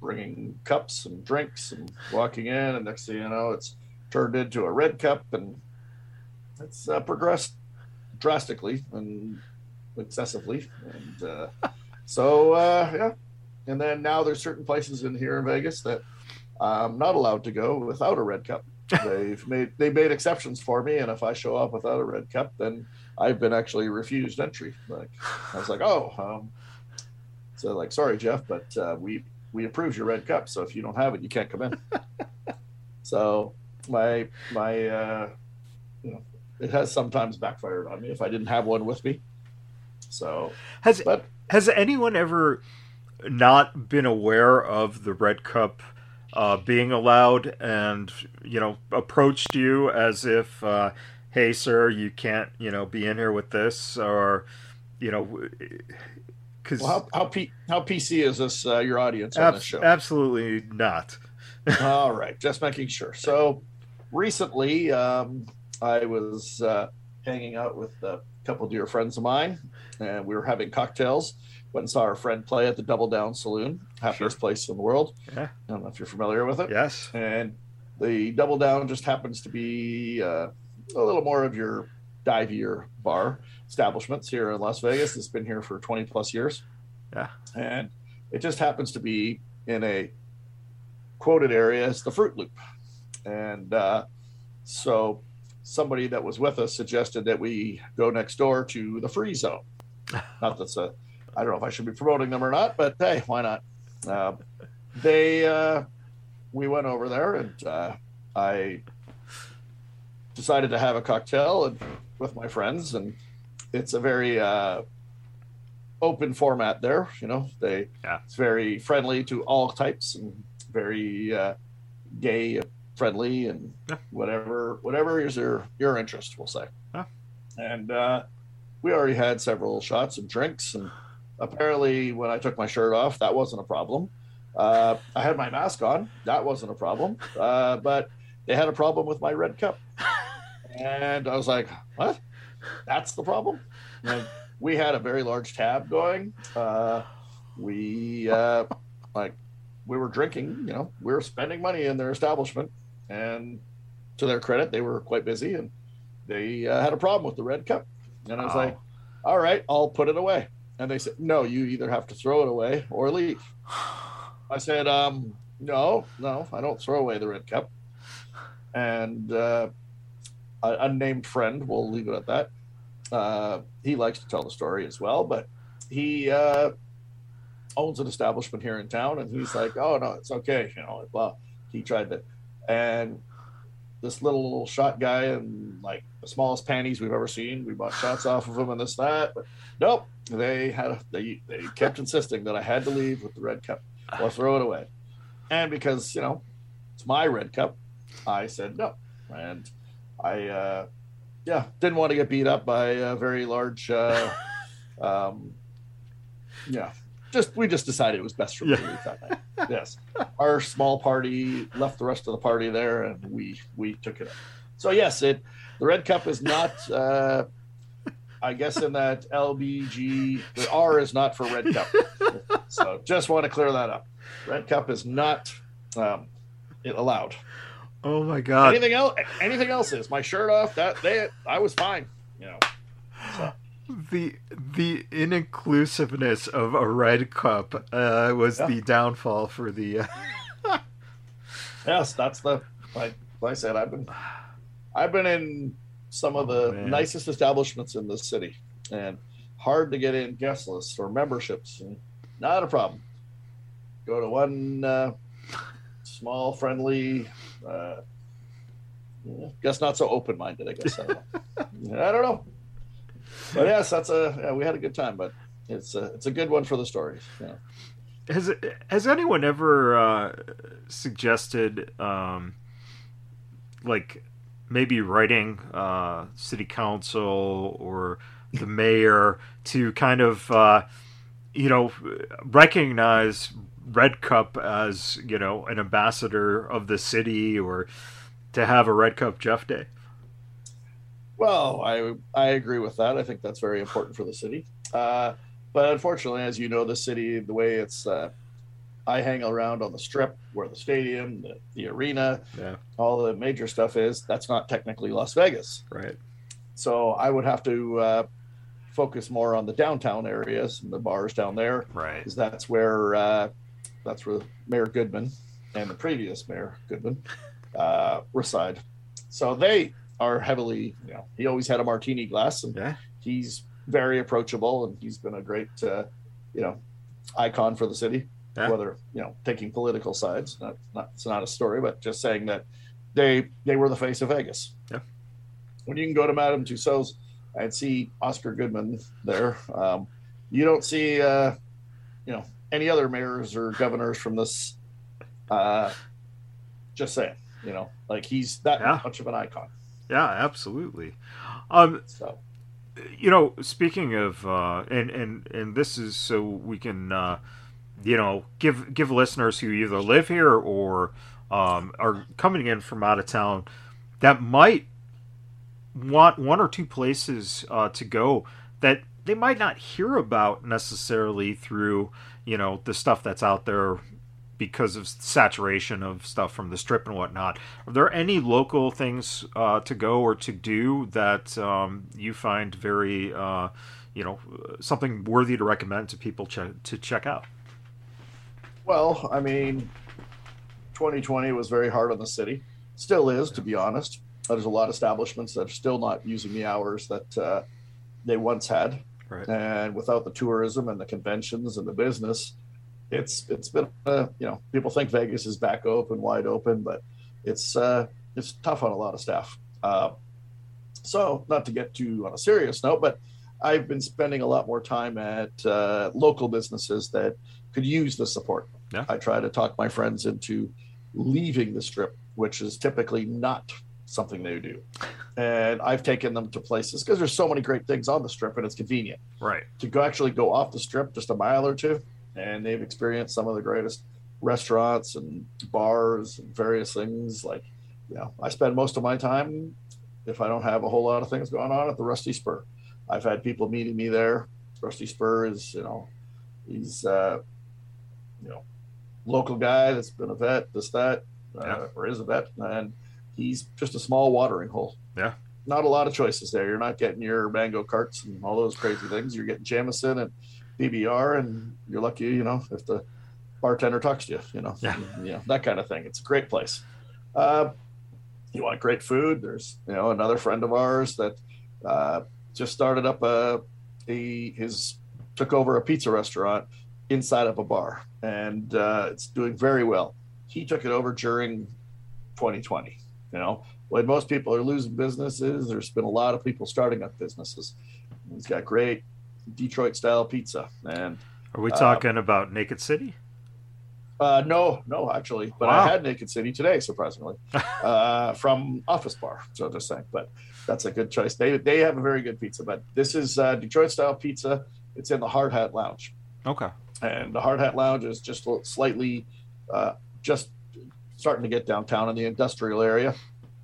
Speaker 3: bringing cups and drinks and walking in. And next thing you know, it's turned into a red cup and it's progressed drastically and excessively. And uh, so, uh, yeah. And then now there's certain places in here in Vegas that I'm not allowed to go without a red cup. They've made they made exceptions for me, and if I show up without a red cup, then I've been actually refused entry. Like I was like, oh, um, so like, sorry, Geoff, but uh, we we approved your red cup, so if you don't have it, you can't come in. so my my uh, you know it has sometimes backfired on me if I didn't have one with me. So
Speaker 2: has
Speaker 3: but
Speaker 2: has anyone ever not been aware of the red cup uh, being allowed and you know approached you as if uh, hey sir you can't you know be in here with this or you know
Speaker 3: because well, how how, P- how PC is this uh, your audience on ab- this show?
Speaker 2: Absolutely not.
Speaker 3: All right, just making sure. So recently, um, I was uh, hanging out with a couple dear friends of mine, and we were having cocktails. Went and saw our friend play at the Double Down Saloon, happiest sure. place in the world.
Speaker 2: Yeah.
Speaker 3: I don't know if you're familiar with it.
Speaker 2: Yes.
Speaker 3: And the Double Down just happens to be uh, a little more of your divier bar establishments here in Las Vegas. It's been here for 20 plus years.
Speaker 2: Yeah.
Speaker 3: And it just happens to be in a quoted area as the Fruit Loop. And uh, so somebody that was with us suggested that we go next door to the Free Zone. Not that's a, I don't know if I should be promoting them or not, but hey, why not? Uh, they, uh, we went over there and uh, I decided to have a cocktail and, with my friends, and it's a very uh, open format there. You know, they
Speaker 2: yeah.
Speaker 3: it's very friendly to all types and very uh, gay friendly and
Speaker 2: yeah.
Speaker 3: whatever whatever is your your interest, we'll say. And uh, we already had several shots and drinks, and apparently when I took my shirt off, that wasn't a problem. Uh, I had my mask on, that wasn't a problem. Uh, but they had a problem with my red cup. And I was like, what? That's the problem? And we had a very large tab going. Uh, we, uh, like, we were drinking, you know, we were spending money in their establishment. And to their credit, they were quite busy and they uh, had a problem with the red cup. And I was
Speaker 2: Oh.
Speaker 3: like, all right, I'll put it away. And they said, no, you either have to throw it away or leave. I said, um, no, no, I don't throw away the red cup. And uh, an unnamed friend, we'll leave it at that. Uh, he likes to tell the story as well, but he uh, owns an establishment here in town, and he's like, "Oh no, it's okay," you know. Well, he tried to, and this little, little shot guy in like the smallest panties we've ever seen. We bought shots off of him and this that, but nope. They had a, they they kept insisting that I had to leave with the red cup or throw it away, and because you know it's my red cup, I said no, and I uh, yeah didn't want to get beat up by a very large. Uh, um, yeah, just we just decided it was best for me to leave that night. Yes, our small party left the rest of the party there, and we we took it up. So yes, it the red cup is not. Uh, I guess in that LBG, the R is not for red cup. So just want to clear that up. Red cup is not um, it allowed.
Speaker 2: Oh my god.
Speaker 3: anything else? Anything else is my shirt off. That they, I was fine. You know. So
Speaker 2: the the inclusiveness of a red cup uh, was
Speaker 3: Yeah.
Speaker 2: the downfall for the. Uh,
Speaker 3: yes, that's the like, like I said. I've been I've been in some of the
Speaker 2: Oh,
Speaker 3: nicest establishments in the city, and hard to get in guest lists or memberships, and not a problem. Go to one uh, small, friendly. Uh, guess not so open minded. I guess I don't know. I don't know. But yes, that's a yeah, we had a good time, but it's a it's a good one for the stories. Yeah.
Speaker 2: has has anyone ever uh, suggested um, like maybe writing uh, city council or the mayor to kind of uh, you know recognize red cup as you know an ambassador of the city or to have a red cup Geoff day
Speaker 3: Well, I I agree with that. I think that's very important for the city. Uh, but unfortunately, as you know, the city, the way it's, uh, I hang around on the strip where the stadium, the, the arena,
Speaker 2: yeah
Speaker 3: all the major stuff is. That's not technically Las Vegas.
Speaker 2: right
Speaker 3: So I would have to uh, focus more on the downtown areas and the bars down there,
Speaker 2: right
Speaker 3: because that's where uh, that's where Mayor Goodman and the previous Mayor Goodman uh, reside. So they are heavily, you know, he always had a martini glass, and
Speaker 2: yeah
Speaker 3: he's very approachable, and he's been a great, uh, you know, icon for the city.
Speaker 2: Yeah.
Speaker 3: Whether you know taking political sides, not, not it's not a story, but just saying that they they were the face of Vegas.
Speaker 2: Yeah.
Speaker 3: When you can go to Madame Tussauds and see Oscar Goodman there, um, you don't see, uh, you know, any other mayors or governors from this. Uh, just saying, you know, like he's that
Speaker 2: Yeah.
Speaker 3: much of an icon.
Speaker 2: yeah absolutely um
Speaker 3: So
Speaker 2: you know speaking of uh and and and this is so we can uh you know give give listeners who either live here or um are coming in from out of town that might want one or two places uh to go that they might not hear about necessarily through you know the stuff that's out there because of saturation of stuff from the strip and whatnot. Are there any local things uh, to go or to do that um, you find very, uh, you know, something worthy to recommend to people to check out?
Speaker 3: Well, I mean, 2020 was very hard on the city. Still is, to be honest. There's a lot of establishments that are still not using the hours that uh, they once had,
Speaker 2: Right.
Speaker 3: and without the tourism and the conventions and the business, it's it's been uh, you know people think Vegas is back open, wide open, but it's uh, it's tough on a lot of staff. Uh, so, not to get too on a serious note, but I've been spending a lot more time at uh, local businesses that could use the support.
Speaker 2: Yeah.
Speaker 3: I try to talk my friends into leaving the strip, which is typically not something they do. And I've taken them to places because there's so many great things on the strip and it's convenient
Speaker 2: Right.
Speaker 3: to go actually go off the strip just a mile or two. And they've experienced some of the greatest restaurants and bars and various things like you know, I spend most of my time, if I don't have a whole lot of things going on, at the Rusty Spur. I've had people meeting me there. Rusty Spur is, you know, he's, uh, you know, local guy that's been a vet, this, that, uh,
Speaker 2: Yeah.
Speaker 3: or is a vet, and he's just a small watering hole.
Speaker 2: Yeah.
Speaker 3: Not a lot of choices there. You're not getting your mango carts and all those crazy things. You're getting Jameson and BBR, and you're lucky, you know, if the bartender talks to you, you know,
Speaker 2: Yeah.
Speaker 3: you know, that kind of thing. It's a great place. Uh, you want great food. There's, you know, another friend of ours that uh, just started up a, a his took over a pizza restaurant inside of a bar, and uh, it's doing very well. He took it over during 2020. You know, when most people are losing businesses, there's been a lot of people starting up businesses. He's got great Detroit style pizza, and
Speaker 2: Are we
Speaker 3: Uh,
Speaker 2: talking about Naked City?
Speaker 3: uh, no, no, actually, but
Speaker 2: Wow.
Speaker 3: I had Naked City today, surprisingly, uh, from Office Bar. So just saying, but that's a good choice. They they have a very good pizza, but this is uh, Detroit style pizza. It's in the Hard Hat Lounge,
Speaker 2: Okay.
Speaker 3: and the Hard Hat Lounge is just slightly, uh, just starting to get downtown in the industrial area.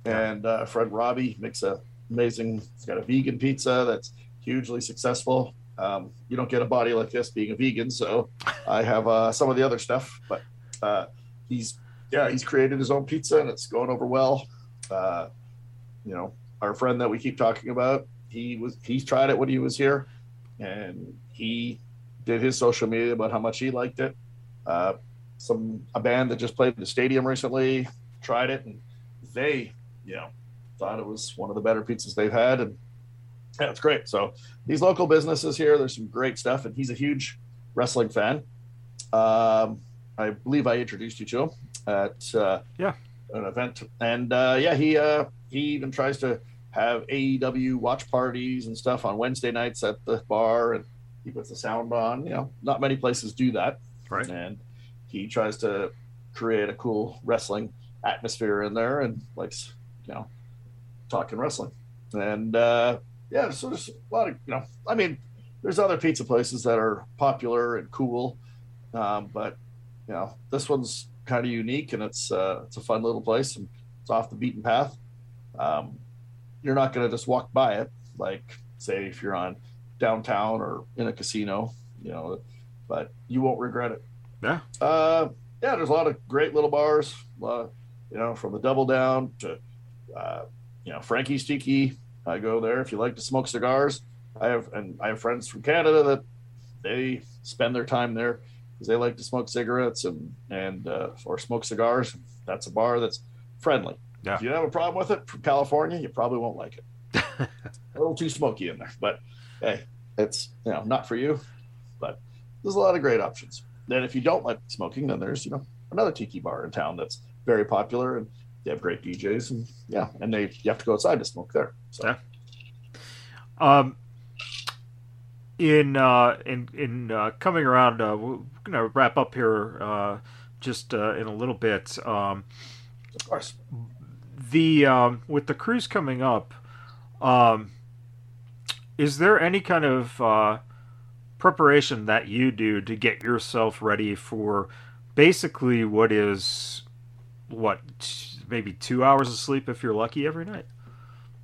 Speaker 3: And uh, Fred Robbie makes a amazing. He's got a vegan pizza that's hugely successful. Um, you don't get a body like this being a vegan, so I have uh, some of the other stuff. But uh, he's yeah, he's created his own pizza and it's going over well. Uh, you know, our friend that we keep talking about, he was he's tried it when he was here, and he did his social media about how much he liked it. Some a band that just played the stadium recently tried it and they you know thought it was one of the better pizzas they've had and yeah, it's great. So these local businesses here, there's some great stuff, and he's a huge wrestling fan. Um, I believe I introduced you to him at uh,
Speaker 2: Yeah.
Speaker 3: an event, and uh, yeah, he uh, he even tries to have AEW watch parties and stuff on Wednesday nights at the bar, and he puts the sound on. You know, not many places do that,
Speaker 2: Right.
Speaker 3: and he tries to create a cool wrestling atmosphere in there, and likes you know talking wrestling, and uh, yeah, so there's a lot of you know, I mean, there's other pizza places that are popular and cool, um, but you know, this one's kind of unique and it's uh, it's a fun little place and it's off the beaten path. Um, you're not going to just walk by it like say if you're on downtown or in a casino, you know, but you won't regret it.
Speaker 2: Yeah.
Speaker 3: Uh, yeah, there's a lot of great little bars, uh, you know, from the Double Down to, uh, you know, Frankie's Tiki. I go there if you like to smoke cigars. I have and I have friends from Canada that they spend their time there because they like to smoke cigarettes and and uh, or smoke cigars. That's a bar that's friendly.
Speaker 2: Yeah.
Speaker 3: If you have a problem with it from California, you probably won't like it. a little too smoky in there, but hey, it's you know not for you. But there's a lot of great options. Then if you don't like smoking, then there's you know another tiki bar in town that's very popular and they have great DJs and yeah, and they you have to go outside to smoke there. So
Speaker 2: Yeah. Um, in uh, in in uh, coming around, uh, we're gonna wrap up here uh, just uh, in a little bit. Um,
Speaker 3: of course.
Speaker 2: the um, with the cruise coming up, um, is there any kind of uh, preparation that you do to get yourself ready for basically what is what maybe two hours of sleep if you're lucky every night?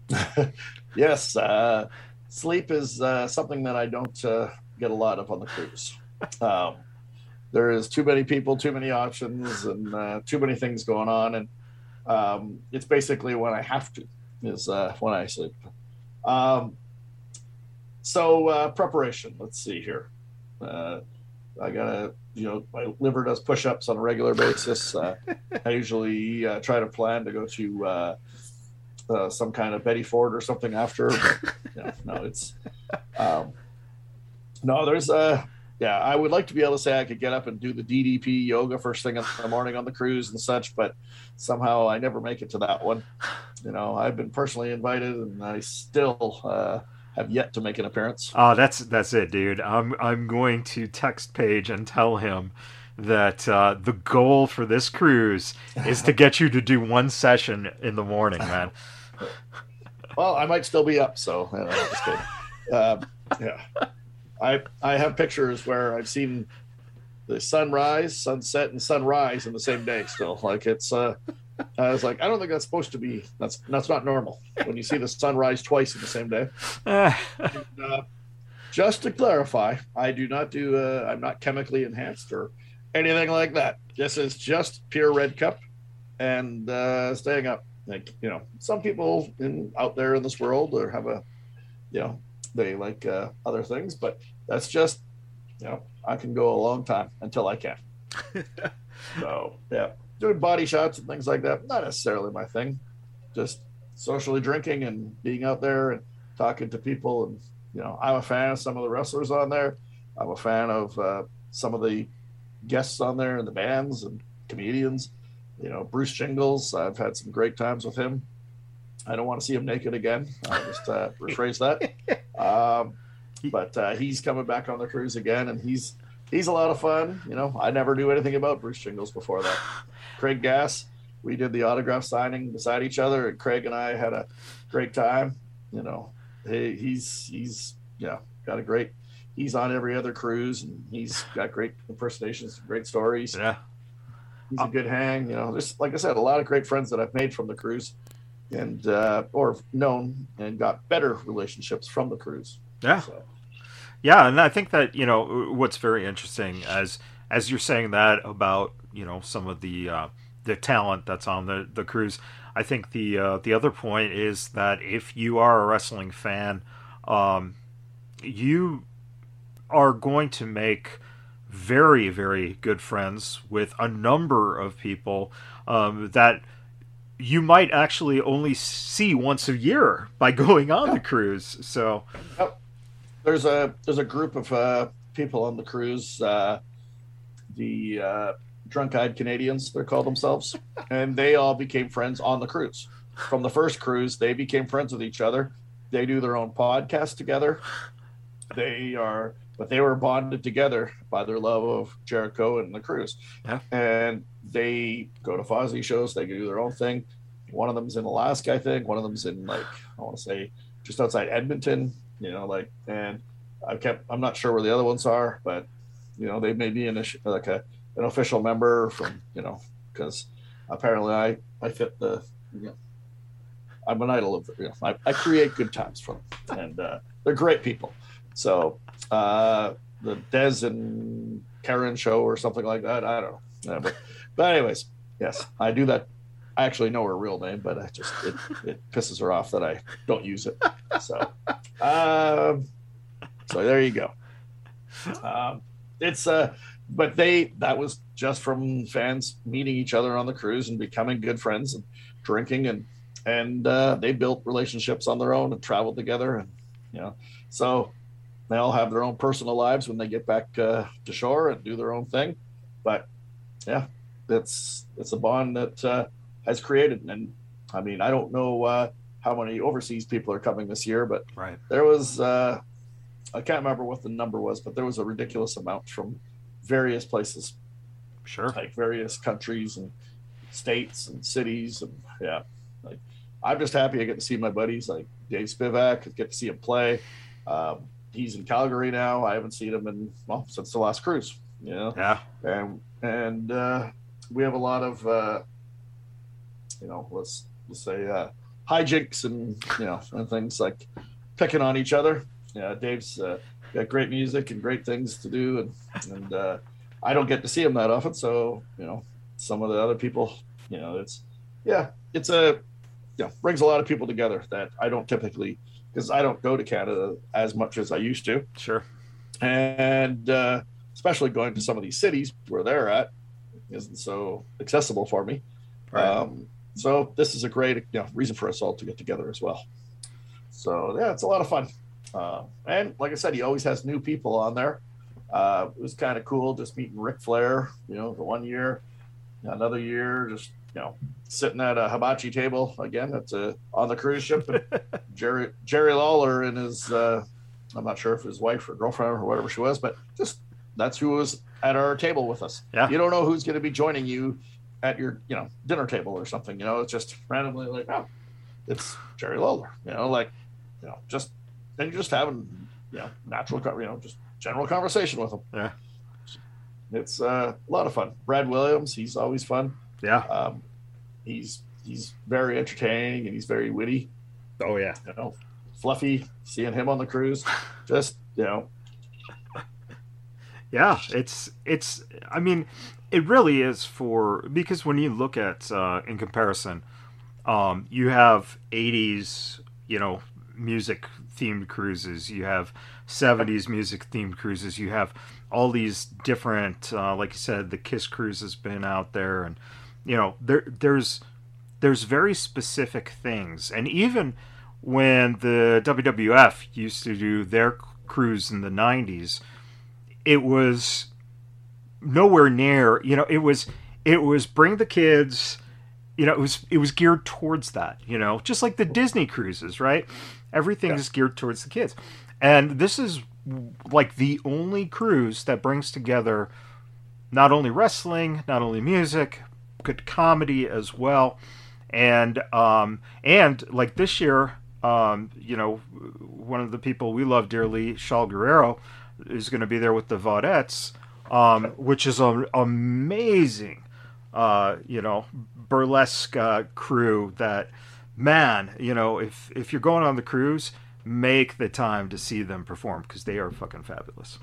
Speaker 3: yes, uh, sleep is uh, something that I don't uh, get a lot of on the cruise. Um, there is too many people, too many options, and uh, too many things going on, and um, it's basically when I have to is uh, when I sleep. Um, so uh, preparation. Let's see here. Uh, I gotta, you know, my liver does push-ups on a regular basis. Uh, I usually uh, try to plan to go to uh, uh, some kind of Betty Ford or something after. But, you know, no, it's um, no. There's a yeah. I would like to be able to say I could get up and do the DDP yoga first thing in the morning on the cruise and such, but somehow I never make it to that one. You know, I've been personally invited, and I still uh, have yet to make an appearance.
Speaker 2: Oh, that's that's it, dude. I'm I'm going to text Page and tell him that uh, the goal for this cruise is to get you to do one session in the morning, man.
Speaker 3: Well, I might still be up, so you know, just kidding. Um, yeah, I I have pictures where I've seen the sunrise, sunset, and sunrise in the same day. Still, like it's uh, I was like, I don't think that's supposed to be. That's that's not normal when you see the sun rise twice in the same day. and, uh, just to clarify, I do not do. Uh, I'm not chemically enhanced or anything like that. This is just pure red cup and uh, staying up. Like you know, some people in out there in this world or have a, you know, they like uh, other things, but that's just, you know, I can go a long time until I can. so yeah, doing body shots and things like that, not necessarily my thing. Just socially drinking and being out there and talking to people. And, you know, I'm a fan of some of the wrestlers on there. I'm a fan of uh, some of the guests on there and the bands and comedians. You know, Bruce Jingles, I've had some great times with him. I don't want to see him naked again. I'll just uh, rephrase that. Um, but uh, he's coming back on the cruise again, and he's he's a lot of fun. You know, I never knew anything about Bruce Jingles before that. Craig Gass, we did the autograph signing beside each other, and Craig and I had a great time. You know, he, he's he's yeah got a great. He's on every other cruise, and he's got great impersonations, great stories.
Speaker 2: Yeah,
Speaker 3: he's a good hang. You know, there's like I said, a lot of great friends that I've made from the cruise, and uh, or known and got better relationships from the cruise.
Speaker 2: Yeah. So. Yeah, and I think that you know what's very interesting as as you're saying that about you know some of the uh, the talent that's on the the cruise. I think the uh, the other point is that if you are a wrestling fan, um, you are going to make very very good friends with a number of people um, that you might actually only see once a year by going on the cruise. So.
Speaker 3: There's a there's a group of uh, people on the cruise, uh, the uh, drunk-eyed Canadians, they're called themselves, and they all became friends on the cruise. From the first cruise, they became friends with each other. They do their own podcast together. They are, but they were bonded together by their love of Jericho and the cruise.
Speaker 2: Yeah.
Speaker 3: And they go to Fozzy shows. They do their own thing. One of them's in Alaska, I think. One of them's in like I want to say just outside Edmonton you know, like, and I kept, I'm not sure where the other ones are, but, you know, they may be an, like a, an official member from, you know, because apparently I, I fit the, you know, I'm an idol of, you know, I, I create good times for them and uh, they're great people. So uh, the Des and Karen show or something like that, I don't know. Yeah, but, but anyways, yes, I do that I actually know her real name, but I just it, it pisses her off that I don't use it. So, um, so there you go. Um, it's uh, but they that was just from fans meeting each other on the cruise and becoming good friends and drinking and and uh, they built relationships on their own and traveled together and you know so they all have their own personal lives when they get back uh, to shore and do their own thing but yeah it's it's a bond that uh, has created. And I mean, I don't know uh, how many overseas people are coming this year, but
Speaker 2: right.
Speaker 3: there was, uh, I can't remember what the number was, but there was a ridiculous amount from various places.
Speaker 2: Sure.
Speaker 3: Like various countries and states and cities. And yeah, like I'm just happy I get to see my buddies like Dave Spivak, get to see him play. Um, he's in Calgary now. I haven't seen him in, well, since the last cruise, you know?
Speaker 2: Yeah.
Speaker 3: And, and, uh, we have a lot of, uh, you know, let's let's say uh, hijinks and you know and things like picking on each other. Yeah, Dave's uh, got great music and great things to do, and and uh, I don't get to see him that often, so you know, some of the other people, you know, it's yeah, it's a yeah brings a lot of people together that I don't typically because I don't go to Canada as much as I used to.
Speaker 2: Sure,
Speaker 3: and uh, especially going to some of these cities where they're at isn't so accessible for me. Right. Um, so this is a great you know, reason for us all to get together as well. So yeah, it's a lot of fun. Uh, and like I said, he always has new people on there. Uh, it was kind of cool just meeting Ric Flair, you know, the one year, another year, just, you know, sitting at a hibachi table again. That's a, on the cruise ship. And Jerry, Jerry Lawler and his, uh, I'm not sure if his wife or girlfriend or whatever she was, but just that's who was at our table with us.
Speaker 2: Yeah.
Speaker 3: You don't know who's going to be joining you at your you know dinner table or something. You know, it's just randomly like, oh, it's Jerry Lawler. You know, like you know, just and you're just having you know natural, you know, just general conversation with him.
Speaker 2: Yeah,
Speaker 3: it's uh, a lot of fun. Brad Williams, he's always fun.
Speaker 2: Yeah.
Speaker 3: Um, he's he's very entertaining and he's very witty.
Speaker 2: Oh yeah,
Speaker 3: you know, fluffy. Seeing him on the cruise, just you know.
Speaker 2: Yeah, it's it's. I mean, it really is for because when you look at uh, in comparison, um, you have '80s, you know, music themed cruises. You have 70s music themed cruises. You have all these different, uh, like you said, the Kiss cruise has been out there, and you know, there there's there's very specific things, and even when the WWF used to do their cruise in the 90s, it was nowhere near, you know, it was it was bring the kids, you know, it was it was geared towards that, you know, just like the Disney cruises, right? Everything yeah. is geared towards the kids. And this is like the only cruise that brings together not only wrestling, not only music, good comedy as well. And um and like this year um, you know, one of the people we love dearly, Shaul Guerrero, is going to be there with the Vaudettes, um, which is an amazing, uh, you know, burlesque uh, crew that, man, you know, if, if you're going on the cruise, make the time to see them perform because they are fucking fabulous.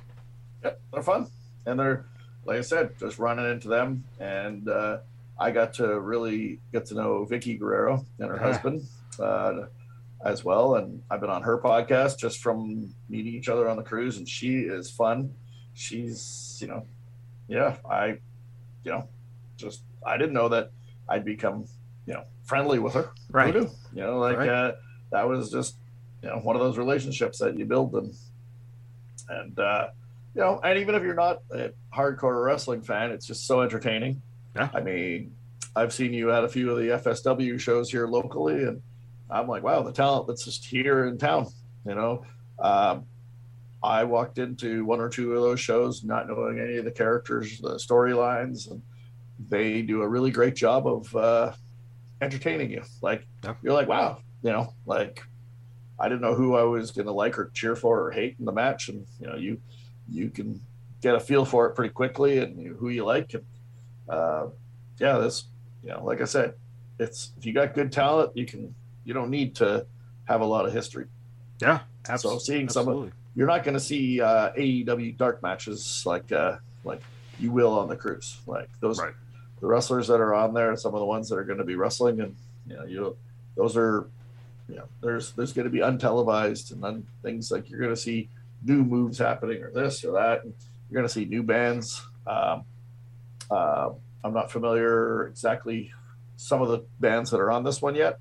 Speaker 3: Yeah, they're fun. And they're, like I said, just running into them. And uh, I got to really get to know Vickie Guerrero and her yeah. husband. Uh, as well. And I've been on her podcast just from meeting each other on the cruise, and she is fun. She's, you know, yeah, I, you know, just I didn't know that I'd become, you know, friendly with her.
Speaker 2: Right.
Speaker 3: You know, like right. uh, that was just, you know, one of those relationships that you build and and uh, you know, and even if you're not a hardcore wrestling fan, it's just so entertaining.
Speaker 2: Yeah.
Speaker 3: I mean, I've seen you at a few of the FSW shows here locally, and I'm like, wow, the talent that's just here in town. You know, um, I walked into one or two of those shows not knowing any of the characters, the storylines, and they do a really great job of uh, entertaining you. Like yeah. you're like, wow, you know, like I didn't know who I was going to like or cheer for or hate in the match, and you know, you you can get a feel for it pretty quickly and you, who you like. And uh, yeah, this, you know, like I said, it's if you got good talent, you can you don't need to have a lot of history.
Speaker 2: Yeah,
Speaker 3: absolutely. So seeing some, of, you're not going to see uh, AEW dark matches like uh, like you will on the cruise. Like those,
Speaker 2: right.
Speaker 3: The wrestlers that are on there, some of the ones that are going to be wrestling, and you know, you those are, you know, there's there's going to be untelevised and un, things like you're going to see new moves happening or this or that. And you're going to see new bands. Um, uh, I'm not familiar exactly some of the bands that are on this one yet,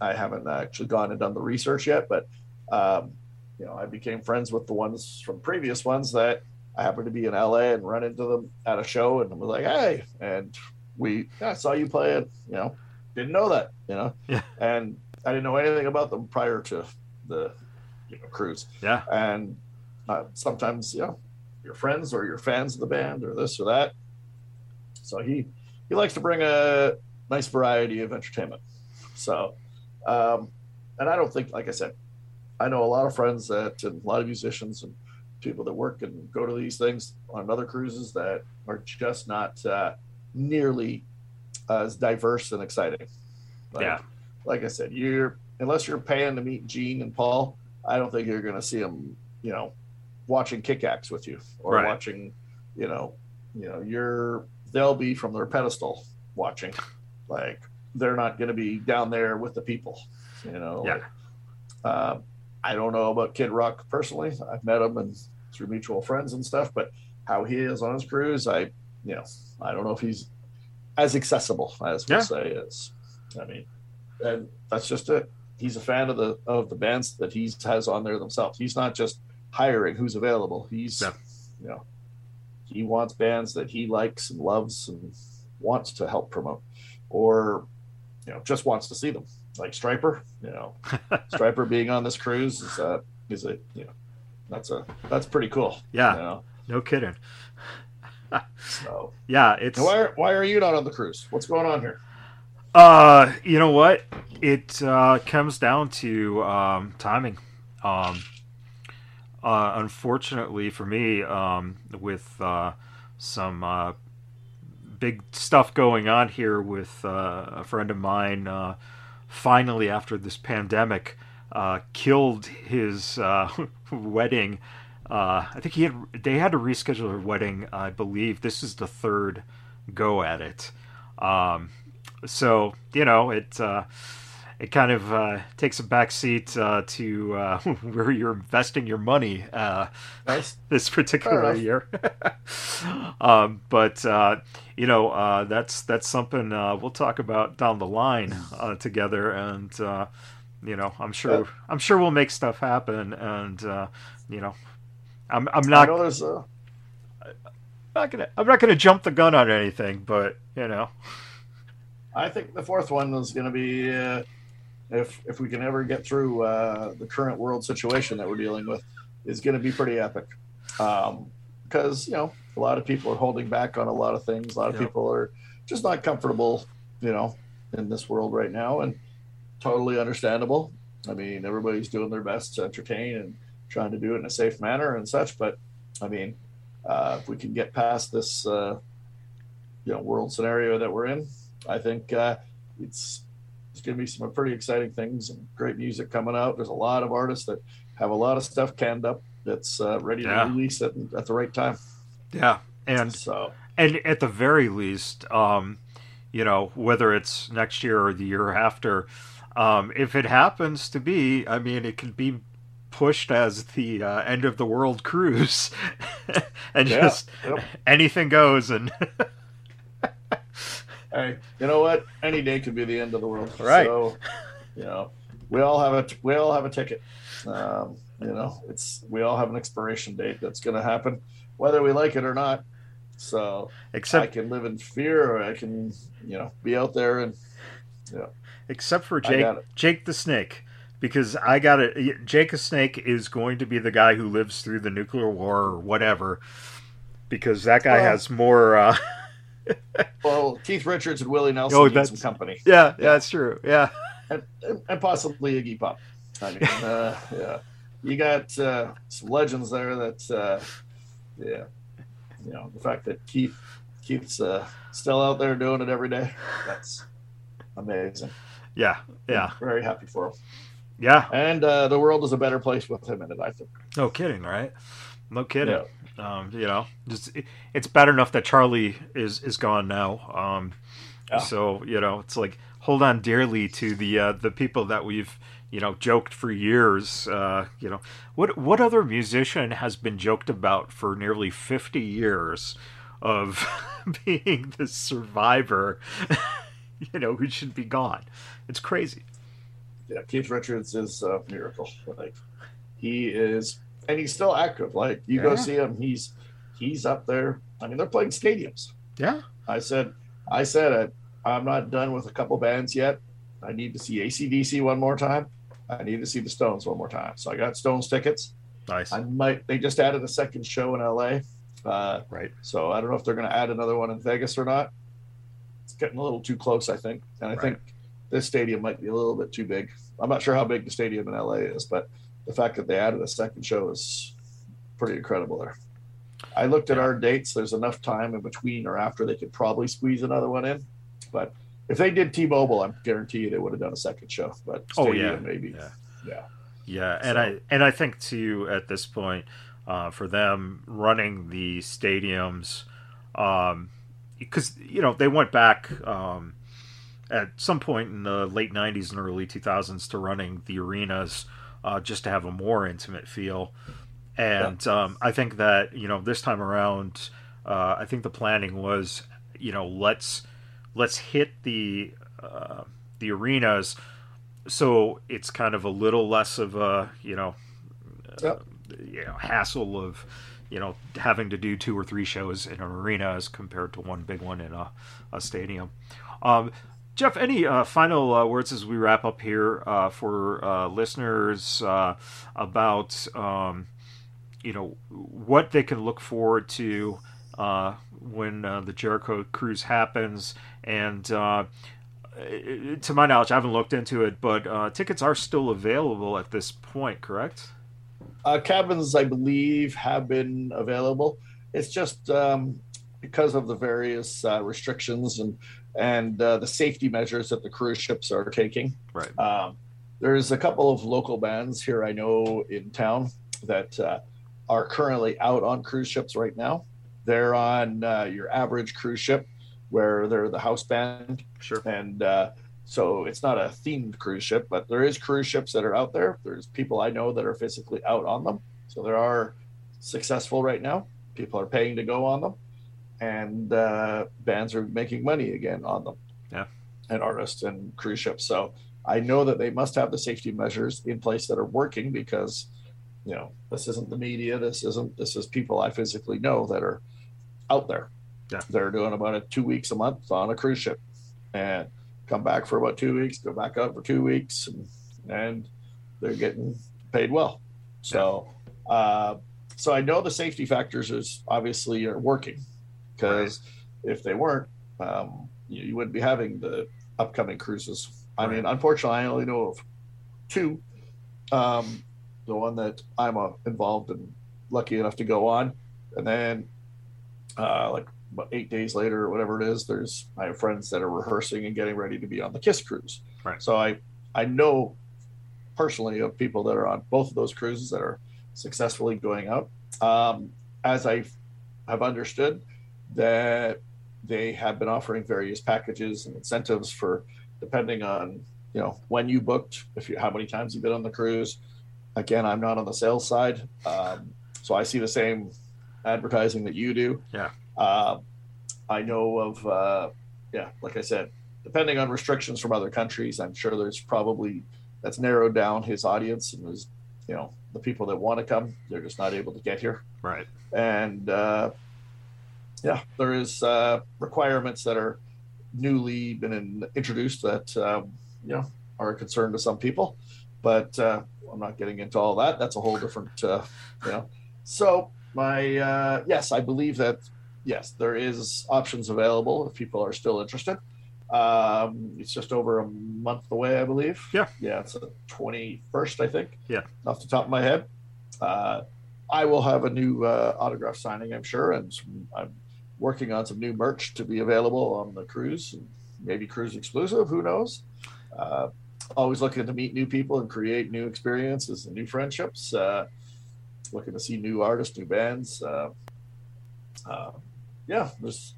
Speaker 3: I haven't actually gone and done the research yet, but um, you know, I became friends with the ones from previous ones that I happened to be in LA and run into them at a show and was like, hey, and we I saw you play it, you know, didn't know that, you know,
Speaker 2: yeah.
Speaker 3: and I didn't know anything about them prior to the you know cruise,
Speaker 2: yeah,
Speaker 3: and uh, sometimes you know your friends or your fans of the band or this or that. So he he likes to bring a nice variety of entertainment. So um, and I don't think, like I said, I know a lot of friends that, and a lot of musicians and people that work and go to these things on other cruises that are just not uh, nearly as diverse and exciting.
Speaker 2: Like, yeah.
Speaker 3: Like I said, you're unless you're paying to meet Gene and Paul, I don't think you're going to see them, you know, watching Kickaxe with you or right. watching, you know, you know, you're they'll be from their pedestal watching, like they're not going to be down there with the people. You know,
Speaker 2: yeah.
Speaker 3: Like, uh, I don't know about Kid Rock personally. I've met him and through mutual friends and stuff, but how he is on his cruise, I, you know, I don't know if he's as accessible as we'll yeah. say is. I mean, and that's just it. He's a fan of the of the bands that he has on there themselves. He's not just hiring who's available. He's, yeah. you know, he wants bands that he likes and loves and wants to help promote, or you know just wants to see them. Like Stryper, you know, Stryper being on this cruise is a is a you know that's a that's pretty cool.
Speaker 2: Yeah,
Speaker 3: you know?
Speaker 2: no kidding.
Speaker 3: So
Speaker 2: yeah, it's
Speaker 3: why are, why are you not on the cruise? What's going on here?
Speaker 2: Uh, you know what? It uh, comes down to um, timing. Um, uh, unfortunately for me, um, with uh, some uh, big stuff going on here with uh, a friend of mine. Uh, finally, after this pandemic, uh, killed his uh, wedding. Uh, I think he had they had to reschedule their wedding. I believe this is the third go at it. Um, so you know it uh, it kind of uh, takes a backseat uh, to uh, where you're investing your money uh,
Speaker 3: Nice.
Speaker 2: this particular year. um, but uh, you know uh, that's that's something uh, we'll talk about down the line uh, together, and uh, you know I'm sure
Speaker 3: Yeah.
Speaker 2: I'm sure we'll make stuff happen, and uh, you know I'm I'm
Speaker 3: I
Speaker 2: not
Speaker 3: know there's a
Speaker 2: not gonna I'm not gonna jump the gun on anything, but you know
Speaker 3: I think the fourth one is going to be uh, if if we can ever get through uh, the current world situation that we're dealing with, is going to be pretty epic. Because you know a lot of people are holding back on a lot of things. A lot of people are just not comfortable, you know, in this world right now, and totally understandable. I mean, everybody's doing their best to entertain and trying to do it in a safe manner and such. But I mean, uh, if we can get past this, uh, you know, world scenario that we're in, I think uh, it's it's going to be some pretty exciting things and great music coming out. There's a lot of artists that have a lot of stuff canned up that's uh, ready
Speaker 2: Yeah.
Speaker 3: to release it at the right time.
Speaker 2: yeah, and
Speaker 3: So
Speaker 2: and at the very least, um, you know, whether it's next year or the year after, um, if it happens to be, I mean, it could be pushed as the uh, end of the world cruise, and
Speaker 3: Yeah,
Speaker 2: just
Speaker 3: yep.
Speaker 2: anything goes. And
Speaker 3: hey, you know what? Any day could be the end of the world.
Speaker 2: Right.
Speaker 3: So, you know, we all have a we all have a ticket. Um, you know, it's we all have an expiration date that's going to happen, whether we like it or not. So
Speaker 2: except I
Speaker 3: can live in fear, or I can, you know, be out there and yeah.
Speaker 2: except for Jake. Jake the Snake. Because I got it. Jake Snake is going to be the guy who lives through the nuclear war or whatever. Because that guy
Speaker 3: Well-
Speaker 2: has more. Uh,
Speaker 3: well, Keith Richards and Willie Nelson
Speaker 2: Oh,
Speaker 3: need
Speaker 2: that's-
Speaker 3: some company.
Speaker 2: yeah, yeah, that's true. Yeah.
Speaker 3: and, and possibly Iggy Pop. I mean, uh, yeah, you got uh, some legends there. That uh, yeah, you know the fact that Keith Keith's uh, still out there doing it every day. That's amazing.
Speaker 2: Yeah. Yeah.
Speaker 3: very happy for him.
Speaker 2: Yeah.
Speaker 3: And uh, the world is a better place with him in it. I think.
Speaker 2: No kidding, right? No kidding.
Speaker 3: Yeah.
Speaker 2: Um, you know, just it, it's bad enough that Charlie is is gone now. Um,
Speaker 3: Yeah.
Speaker 2: So you know, it's like hold on dearly to the uh, the people that we've you know joked for years. Uh, you know, what what other musician has been joked about for nearly fifty years of being the survivor? you know, who should be gone? It's crazy.
Speaker 3: Yeah, Keith Richards is a miracle. Like he is, and he's still active. Like you go see him, he's he's up there. I mean, they're playing stadiums.
Speaker 2: Yeah.
Speaker 3: I said, I said it. I'm not done with a couple bands yet. I need to see ACDC one more time. I need to see the Stones one more time. So I got Stones tickets.
Speaker 2: Nice.
Speaker 3: I might. They just added a second show in LA. Uh,
Speaker 2: right.
Speaker 3: so I don't know if they're going to add another one in Vegas or not. It's getting a little too close, I think. And I
Speaker 2: Right.
Speaker 3: think this stadium might be a little bit too big. I'm not sure how big the stadium in LA is, but the fact that they added a second show is pretty incredible there. I looked at our dates. There's enough time in between or after they could probably squeeze another one in. But if they did T-Mobile, I'm guarantee you they would have done a second show. But
Speaker 2: Oh, yeah.
Speaker 3: maybe.
Speaker 2: Yeah.
Speaker 3: Yeah.
Speaker 2: Yeah, and
Speaker 3: So-
Speaker 2: I and I think too at this point, uh, for them running the stadiums, um, because you know they went back um, at some point in the late '90s and early 2000s to running the arenas uh, just to have a more intimate feel, and um, I think that you know this time around, uh, I think the planning was, you know, let's let's hit the uh, the arenas so it's kind of a little less of a you know,
Speaker 3: Yep.
Speaker 2: uh, you know hassle of you know having to do two or three shows in an arena as compared to one big one in a, a stadium. Um, Geoff, any uh, final uh, words as we wrap up here uh, for uh, listeners uh, about um, you know what they can look forward to uh, when the Jericho cruise happens and to my knowledge, I haven't looked into it, but tickets are still available at this point, correct?
Speaker 3: Cabins, I believe, have been available. It's just um, because of the various restrictions and and uh, the safety measures that the cruise ships are taking.
Speaker 2: Right.
Speaker 3: Um, there's a couple of local bands here I know in town that uh, are currently out on cruise ships right now. They're on uh, your average cruise ship where they're the house band,
Speaker 2: Sure.
Speaker 3: and uh, so it's not a themed cruise ship, but there is cruise ships that are out there. There's people I know that are physically out on them, so there are successful right now. People are paying to go on them, and uh, bands are making money again on them.
Speaker 2: Yeah.
Speaker 3: and artists and cruise ships. So I know that they must have the safety measures in place that are working because, you know, this isn't the media. This isn't. This is people I physically know that are out there.
Speaker 2: Yeah.
Speaker 3: They're doing about a two weeks a month on a cruise ship, and come back for about two weeks, go back out for two weeks, and, and they're getting paid well. So, uh, so I know the safety factors is obviously are working because if they weren't, um, you, you wouldn't be having the upcoming cruises. I mean, unfortunately, I only know of two. Um, the one that I'm uh, involved and lucky enough to go on, and then uh, like about eight days later or whatever it is, there's I have friends that are rehearsing and getting ready to be on the Kiss cruise.
Speaker 2: Right.
Speaker 3: So I I know personally of people that are on both of those cruises that are successfully going out. Um, as I have understood that they have been offering various packages and incentives for depending on you know when you booked, if you how many times you've been on the cruise. Again, I'm not on the sales side, um, so I see the same advertising that you do.
Speaker 2: Yeah.
Speaker 3: Uh, I know of, uh, yeah, like I said, depending on restrictions from other countries, I'm sure there's probably that's narrowed down his audience and his, you know, the people that want to come, they're just not able to get here.
Speaker 2: Right.
Speaker 3: And uh, yeah, there is uh, requirements that are newly been in, introduced that um, you know are a concern to some people, but uh, I'm not getting into all that. That's a whole different, uh, you know. So my uh, yes, I believe that yes, there is options available if people are still interested. Um, it's just over a month away, I believe.
Speaker 2: Yeah.
Speaker 3: Yeah, it's the 21st, I think.
Speaker 2: Yeah.
Speaker 3: Off the top of my head. Uh, I will have a new uh, autograph signing, I'm sure, and some, I'm working on some new merch to be available on the cruise, maybe cruise exclusive. Who knows? Uh, always looking to meet new people and create new experiences and new friendships. Uh, looking to see new artists, new bands. Uh, uh, yeah, there's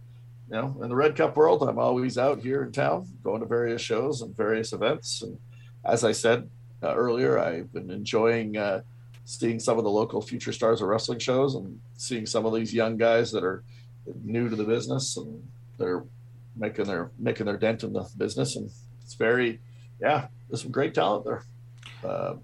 Speaker 3: you know, in the Red Cup world, I'm always out here in town, going to various shows and various events. And as I said uh, earlier, I've been enjoying uh, seeing some of the local future stars of wrestling shows and seeing some of these young guys that are new to the business and they're making their making their dent in the business. And it's very, yeah, there's some great talent there. Uh,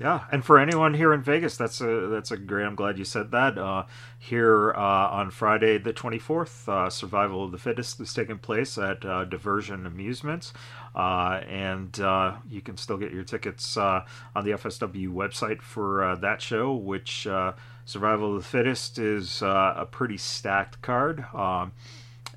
Speaker 2: Yeah, and for anyone here in Vegas, that's a that's a great. I'm glad you said that. Uh, here uh, on Friday the 24th, uh, Survival of the Fittest is taking place at uh, Diversion Amusements, uh, and uh, you can still get your tickets on the FSW website for that show. Which Survival of the Fittest is uh, a pretty stacked card, um,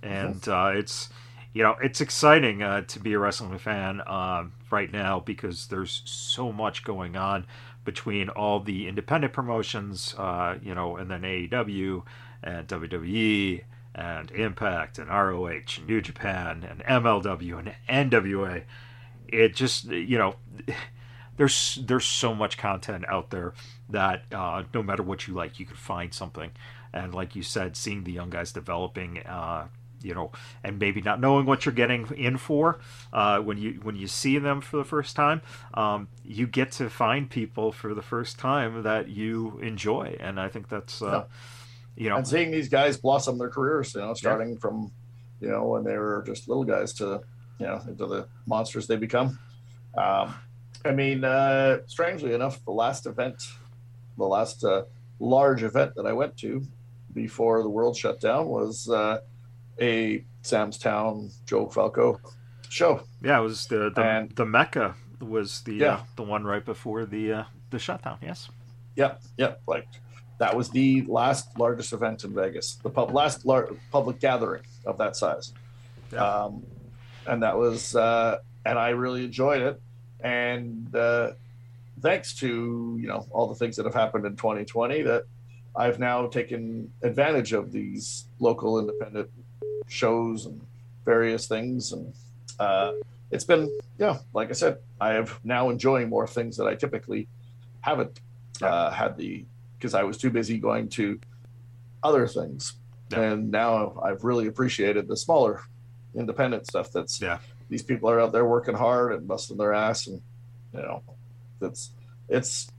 Speaker 2: and uh, it's you know it's exciting uh, to be a wrestling fan um, right now because there's so much going on between all the independent promotions uh, you know and then AEW and WWE and Impact and ROH and New Japan and MLW and NWA it just you know there's there's so much content out there that uh, no matter what you like you can find something. And like you said seeing the young guys developing uh, you know, and maybe not knowing what you're getting in for uh, when you when you see them for the first time, um, you get to find people for the first time that you enjoy, and I think that's uh, you know,
Speaker 3: and seeing these guys blossom their careers, you know, starting from, you know, when they were just little guys to, you know, into the monsters they become. Um, I mean, uh, strangely enough, the last event, the last uh, large event that I went to before the world shut down was uh, a Sam's Town Joe Falco show.
Speaker 2: yeah, it was the the,
Speaker 3: And-
Speaker 2: the Mecca was the
Speaker 3: Yeah.
Speaker 2: uh, the one right before the uh, the shutdown. Yes,
Speaker 3: Yep, yep. Like that was the last largest event in Vegas, the pub, last lar- public gathering of that size.
Speaker 2: Yeah.
Speaker 3: Um, and that was, uh, and I really enjoyed it. And uh, thanks to you know all the things that have happened in 2020, that I've now taken advantage of these local independent shows and various things, and uh, it's been yeah, like I said, I am now enjoying more things that I typically haven't uh, had the because I was too busy going to other things,
Speaker 2: Yeah.
Speaker 3: and now I've really appreciated the smaller independent stuff. That's
Speaker 2: Yeah.
Speaker 3: These people are out there working hard and busting their ass, and you know, that's it's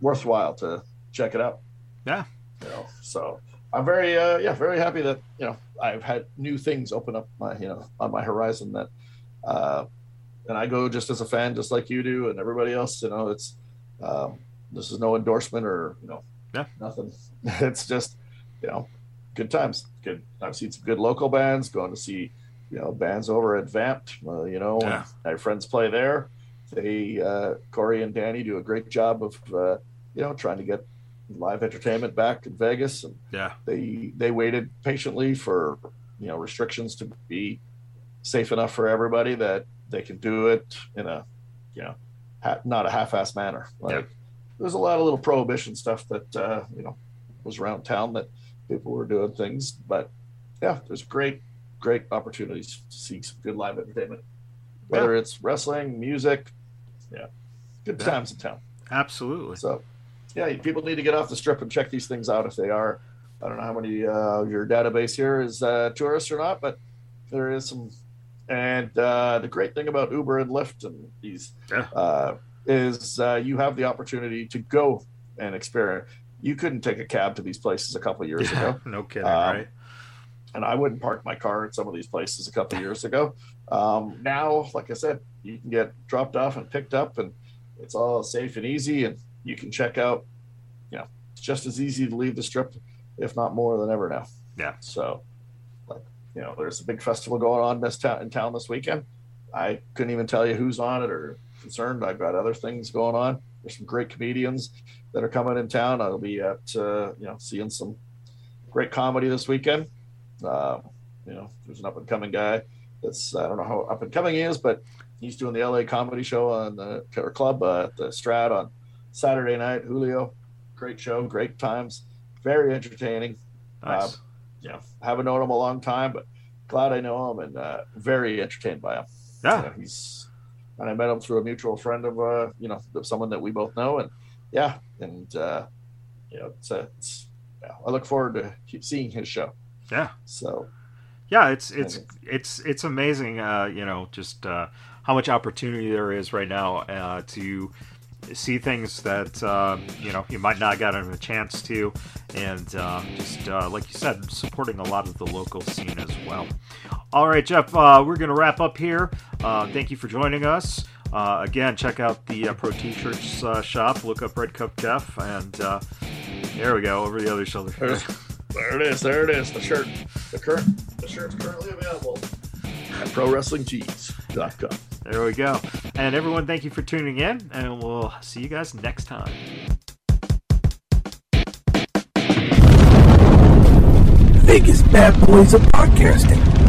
Speaker 3: worthwhile to check it out.
Speaker 2: Yeah.
Speaker 3: You know, so I'm very uh, yeah very happy that you know I've had new things open up my you know on my horizon that uh, and I go just as a fan just like you do and everybody else you know it's um, this is no endorsement or you know
Speaker 2: Yeah.
Speaker 3: nothing it's just you know good times good I've seen some good local bands going to see you know bands over at Vamped uh, you know
Speaker 2: Yeah.
Speaker 3: I friends play there they uh, Corey and Danny do a great job of uh, you know trying to get live entertainment back in Vegas and
Speaker 2: Yeah.
Speaker 3: they they waited patiently for you know restrictions to be safe enough for everybody that they can do it in a you know ha- not a half-ass manner like
Speaker 2: Yeah.
Speaker 3: there's a lot of little prohibition stuff that uh, you know was around town that people were doing things but yeah there's great great opportunities to see some good live entertainment whether it's wrestling music yeah good
Speaker 2: Yeah.
Speaker 3: times in town
Speaker 2: Absolutely.
Speaker 3: so, yeah, people need to get off the strip and check these things out if they are. I don't know how many uh, your database here is uh, tourists or not, but there is some. And uh, the great thing about Uber and Lyft and these
Speaker 2: Yeah.
Speaker 3: uh, is uh, you have the opportunity to go and experience. You couldn't take a cab to these places a couple years
Speaker 2: Yeah,
Speaker 3: ago
Speaker 2: no kidding,
Speaker 3: Um,
Speaker 2: right?
Speaker 3: And I wouldn't park my car at some of these places a couple of years ago. Um, now, like I said, you can get dropped off and picked up, and it's all safe and easy, and you can check out. You know, it's just as easy to leave the strip, if not more than ever now.
Speaker 2: Yeah.
Speaker 3: So, like, you know, there's a big festival going on this town in town this weekend. I couldn't even tell you who's on it or concerned. I've got other things going on. There's some great comedians that are coming in town. I'll be at uh, you know seeing some great comedy this weekend. Uh, you know, there's an up and coming guy that's I don't know how up and coming he is, but he's doing the LA comedy show on the or club uh, at the Strat on Saturday night. Julio, great show, great times, very entertaining.
Speaker 2: Nice.
Speaker 3: You know, haven't known him a long time, but glad I know him and uh, very entertained by him.
Speaker 2: yeah.
Speaker 3: You know, he's and I met him through a mutual friend of uh, you know of someone that we both know, and yeah, and uh, you know, it's, uh, it's yeah, I look forward to keep seeing his show.
Speaker 2: Yeah.
Speaker 3: So
Speaker 2: Yeah, it's it's it's it's amazing. Uh, you know, just uh, how much opportunity there is right now uh, to see things that uh, you know you might not get a chance to, and uh, just uh, like you said, supporting a lot of the local scene as well. All right, Geoff, uh, we're gonna wrap up here. Uh, thank you for joining us. Uh, again, check out the uh, Pro T-shirts uh, shop. Look up Red Cup Geoff, and uh, there we go over the other shoulder.
Speaker 3: There's, there it is. There it is. The shirt. The current. The shirt's currently available at ProWrestlingTees.com.
Speaker 2: There we go. And everyone, thank you for tuning in, and we'll see you guys next time.
Speaker 1: Vegas Badboyz of podcasting.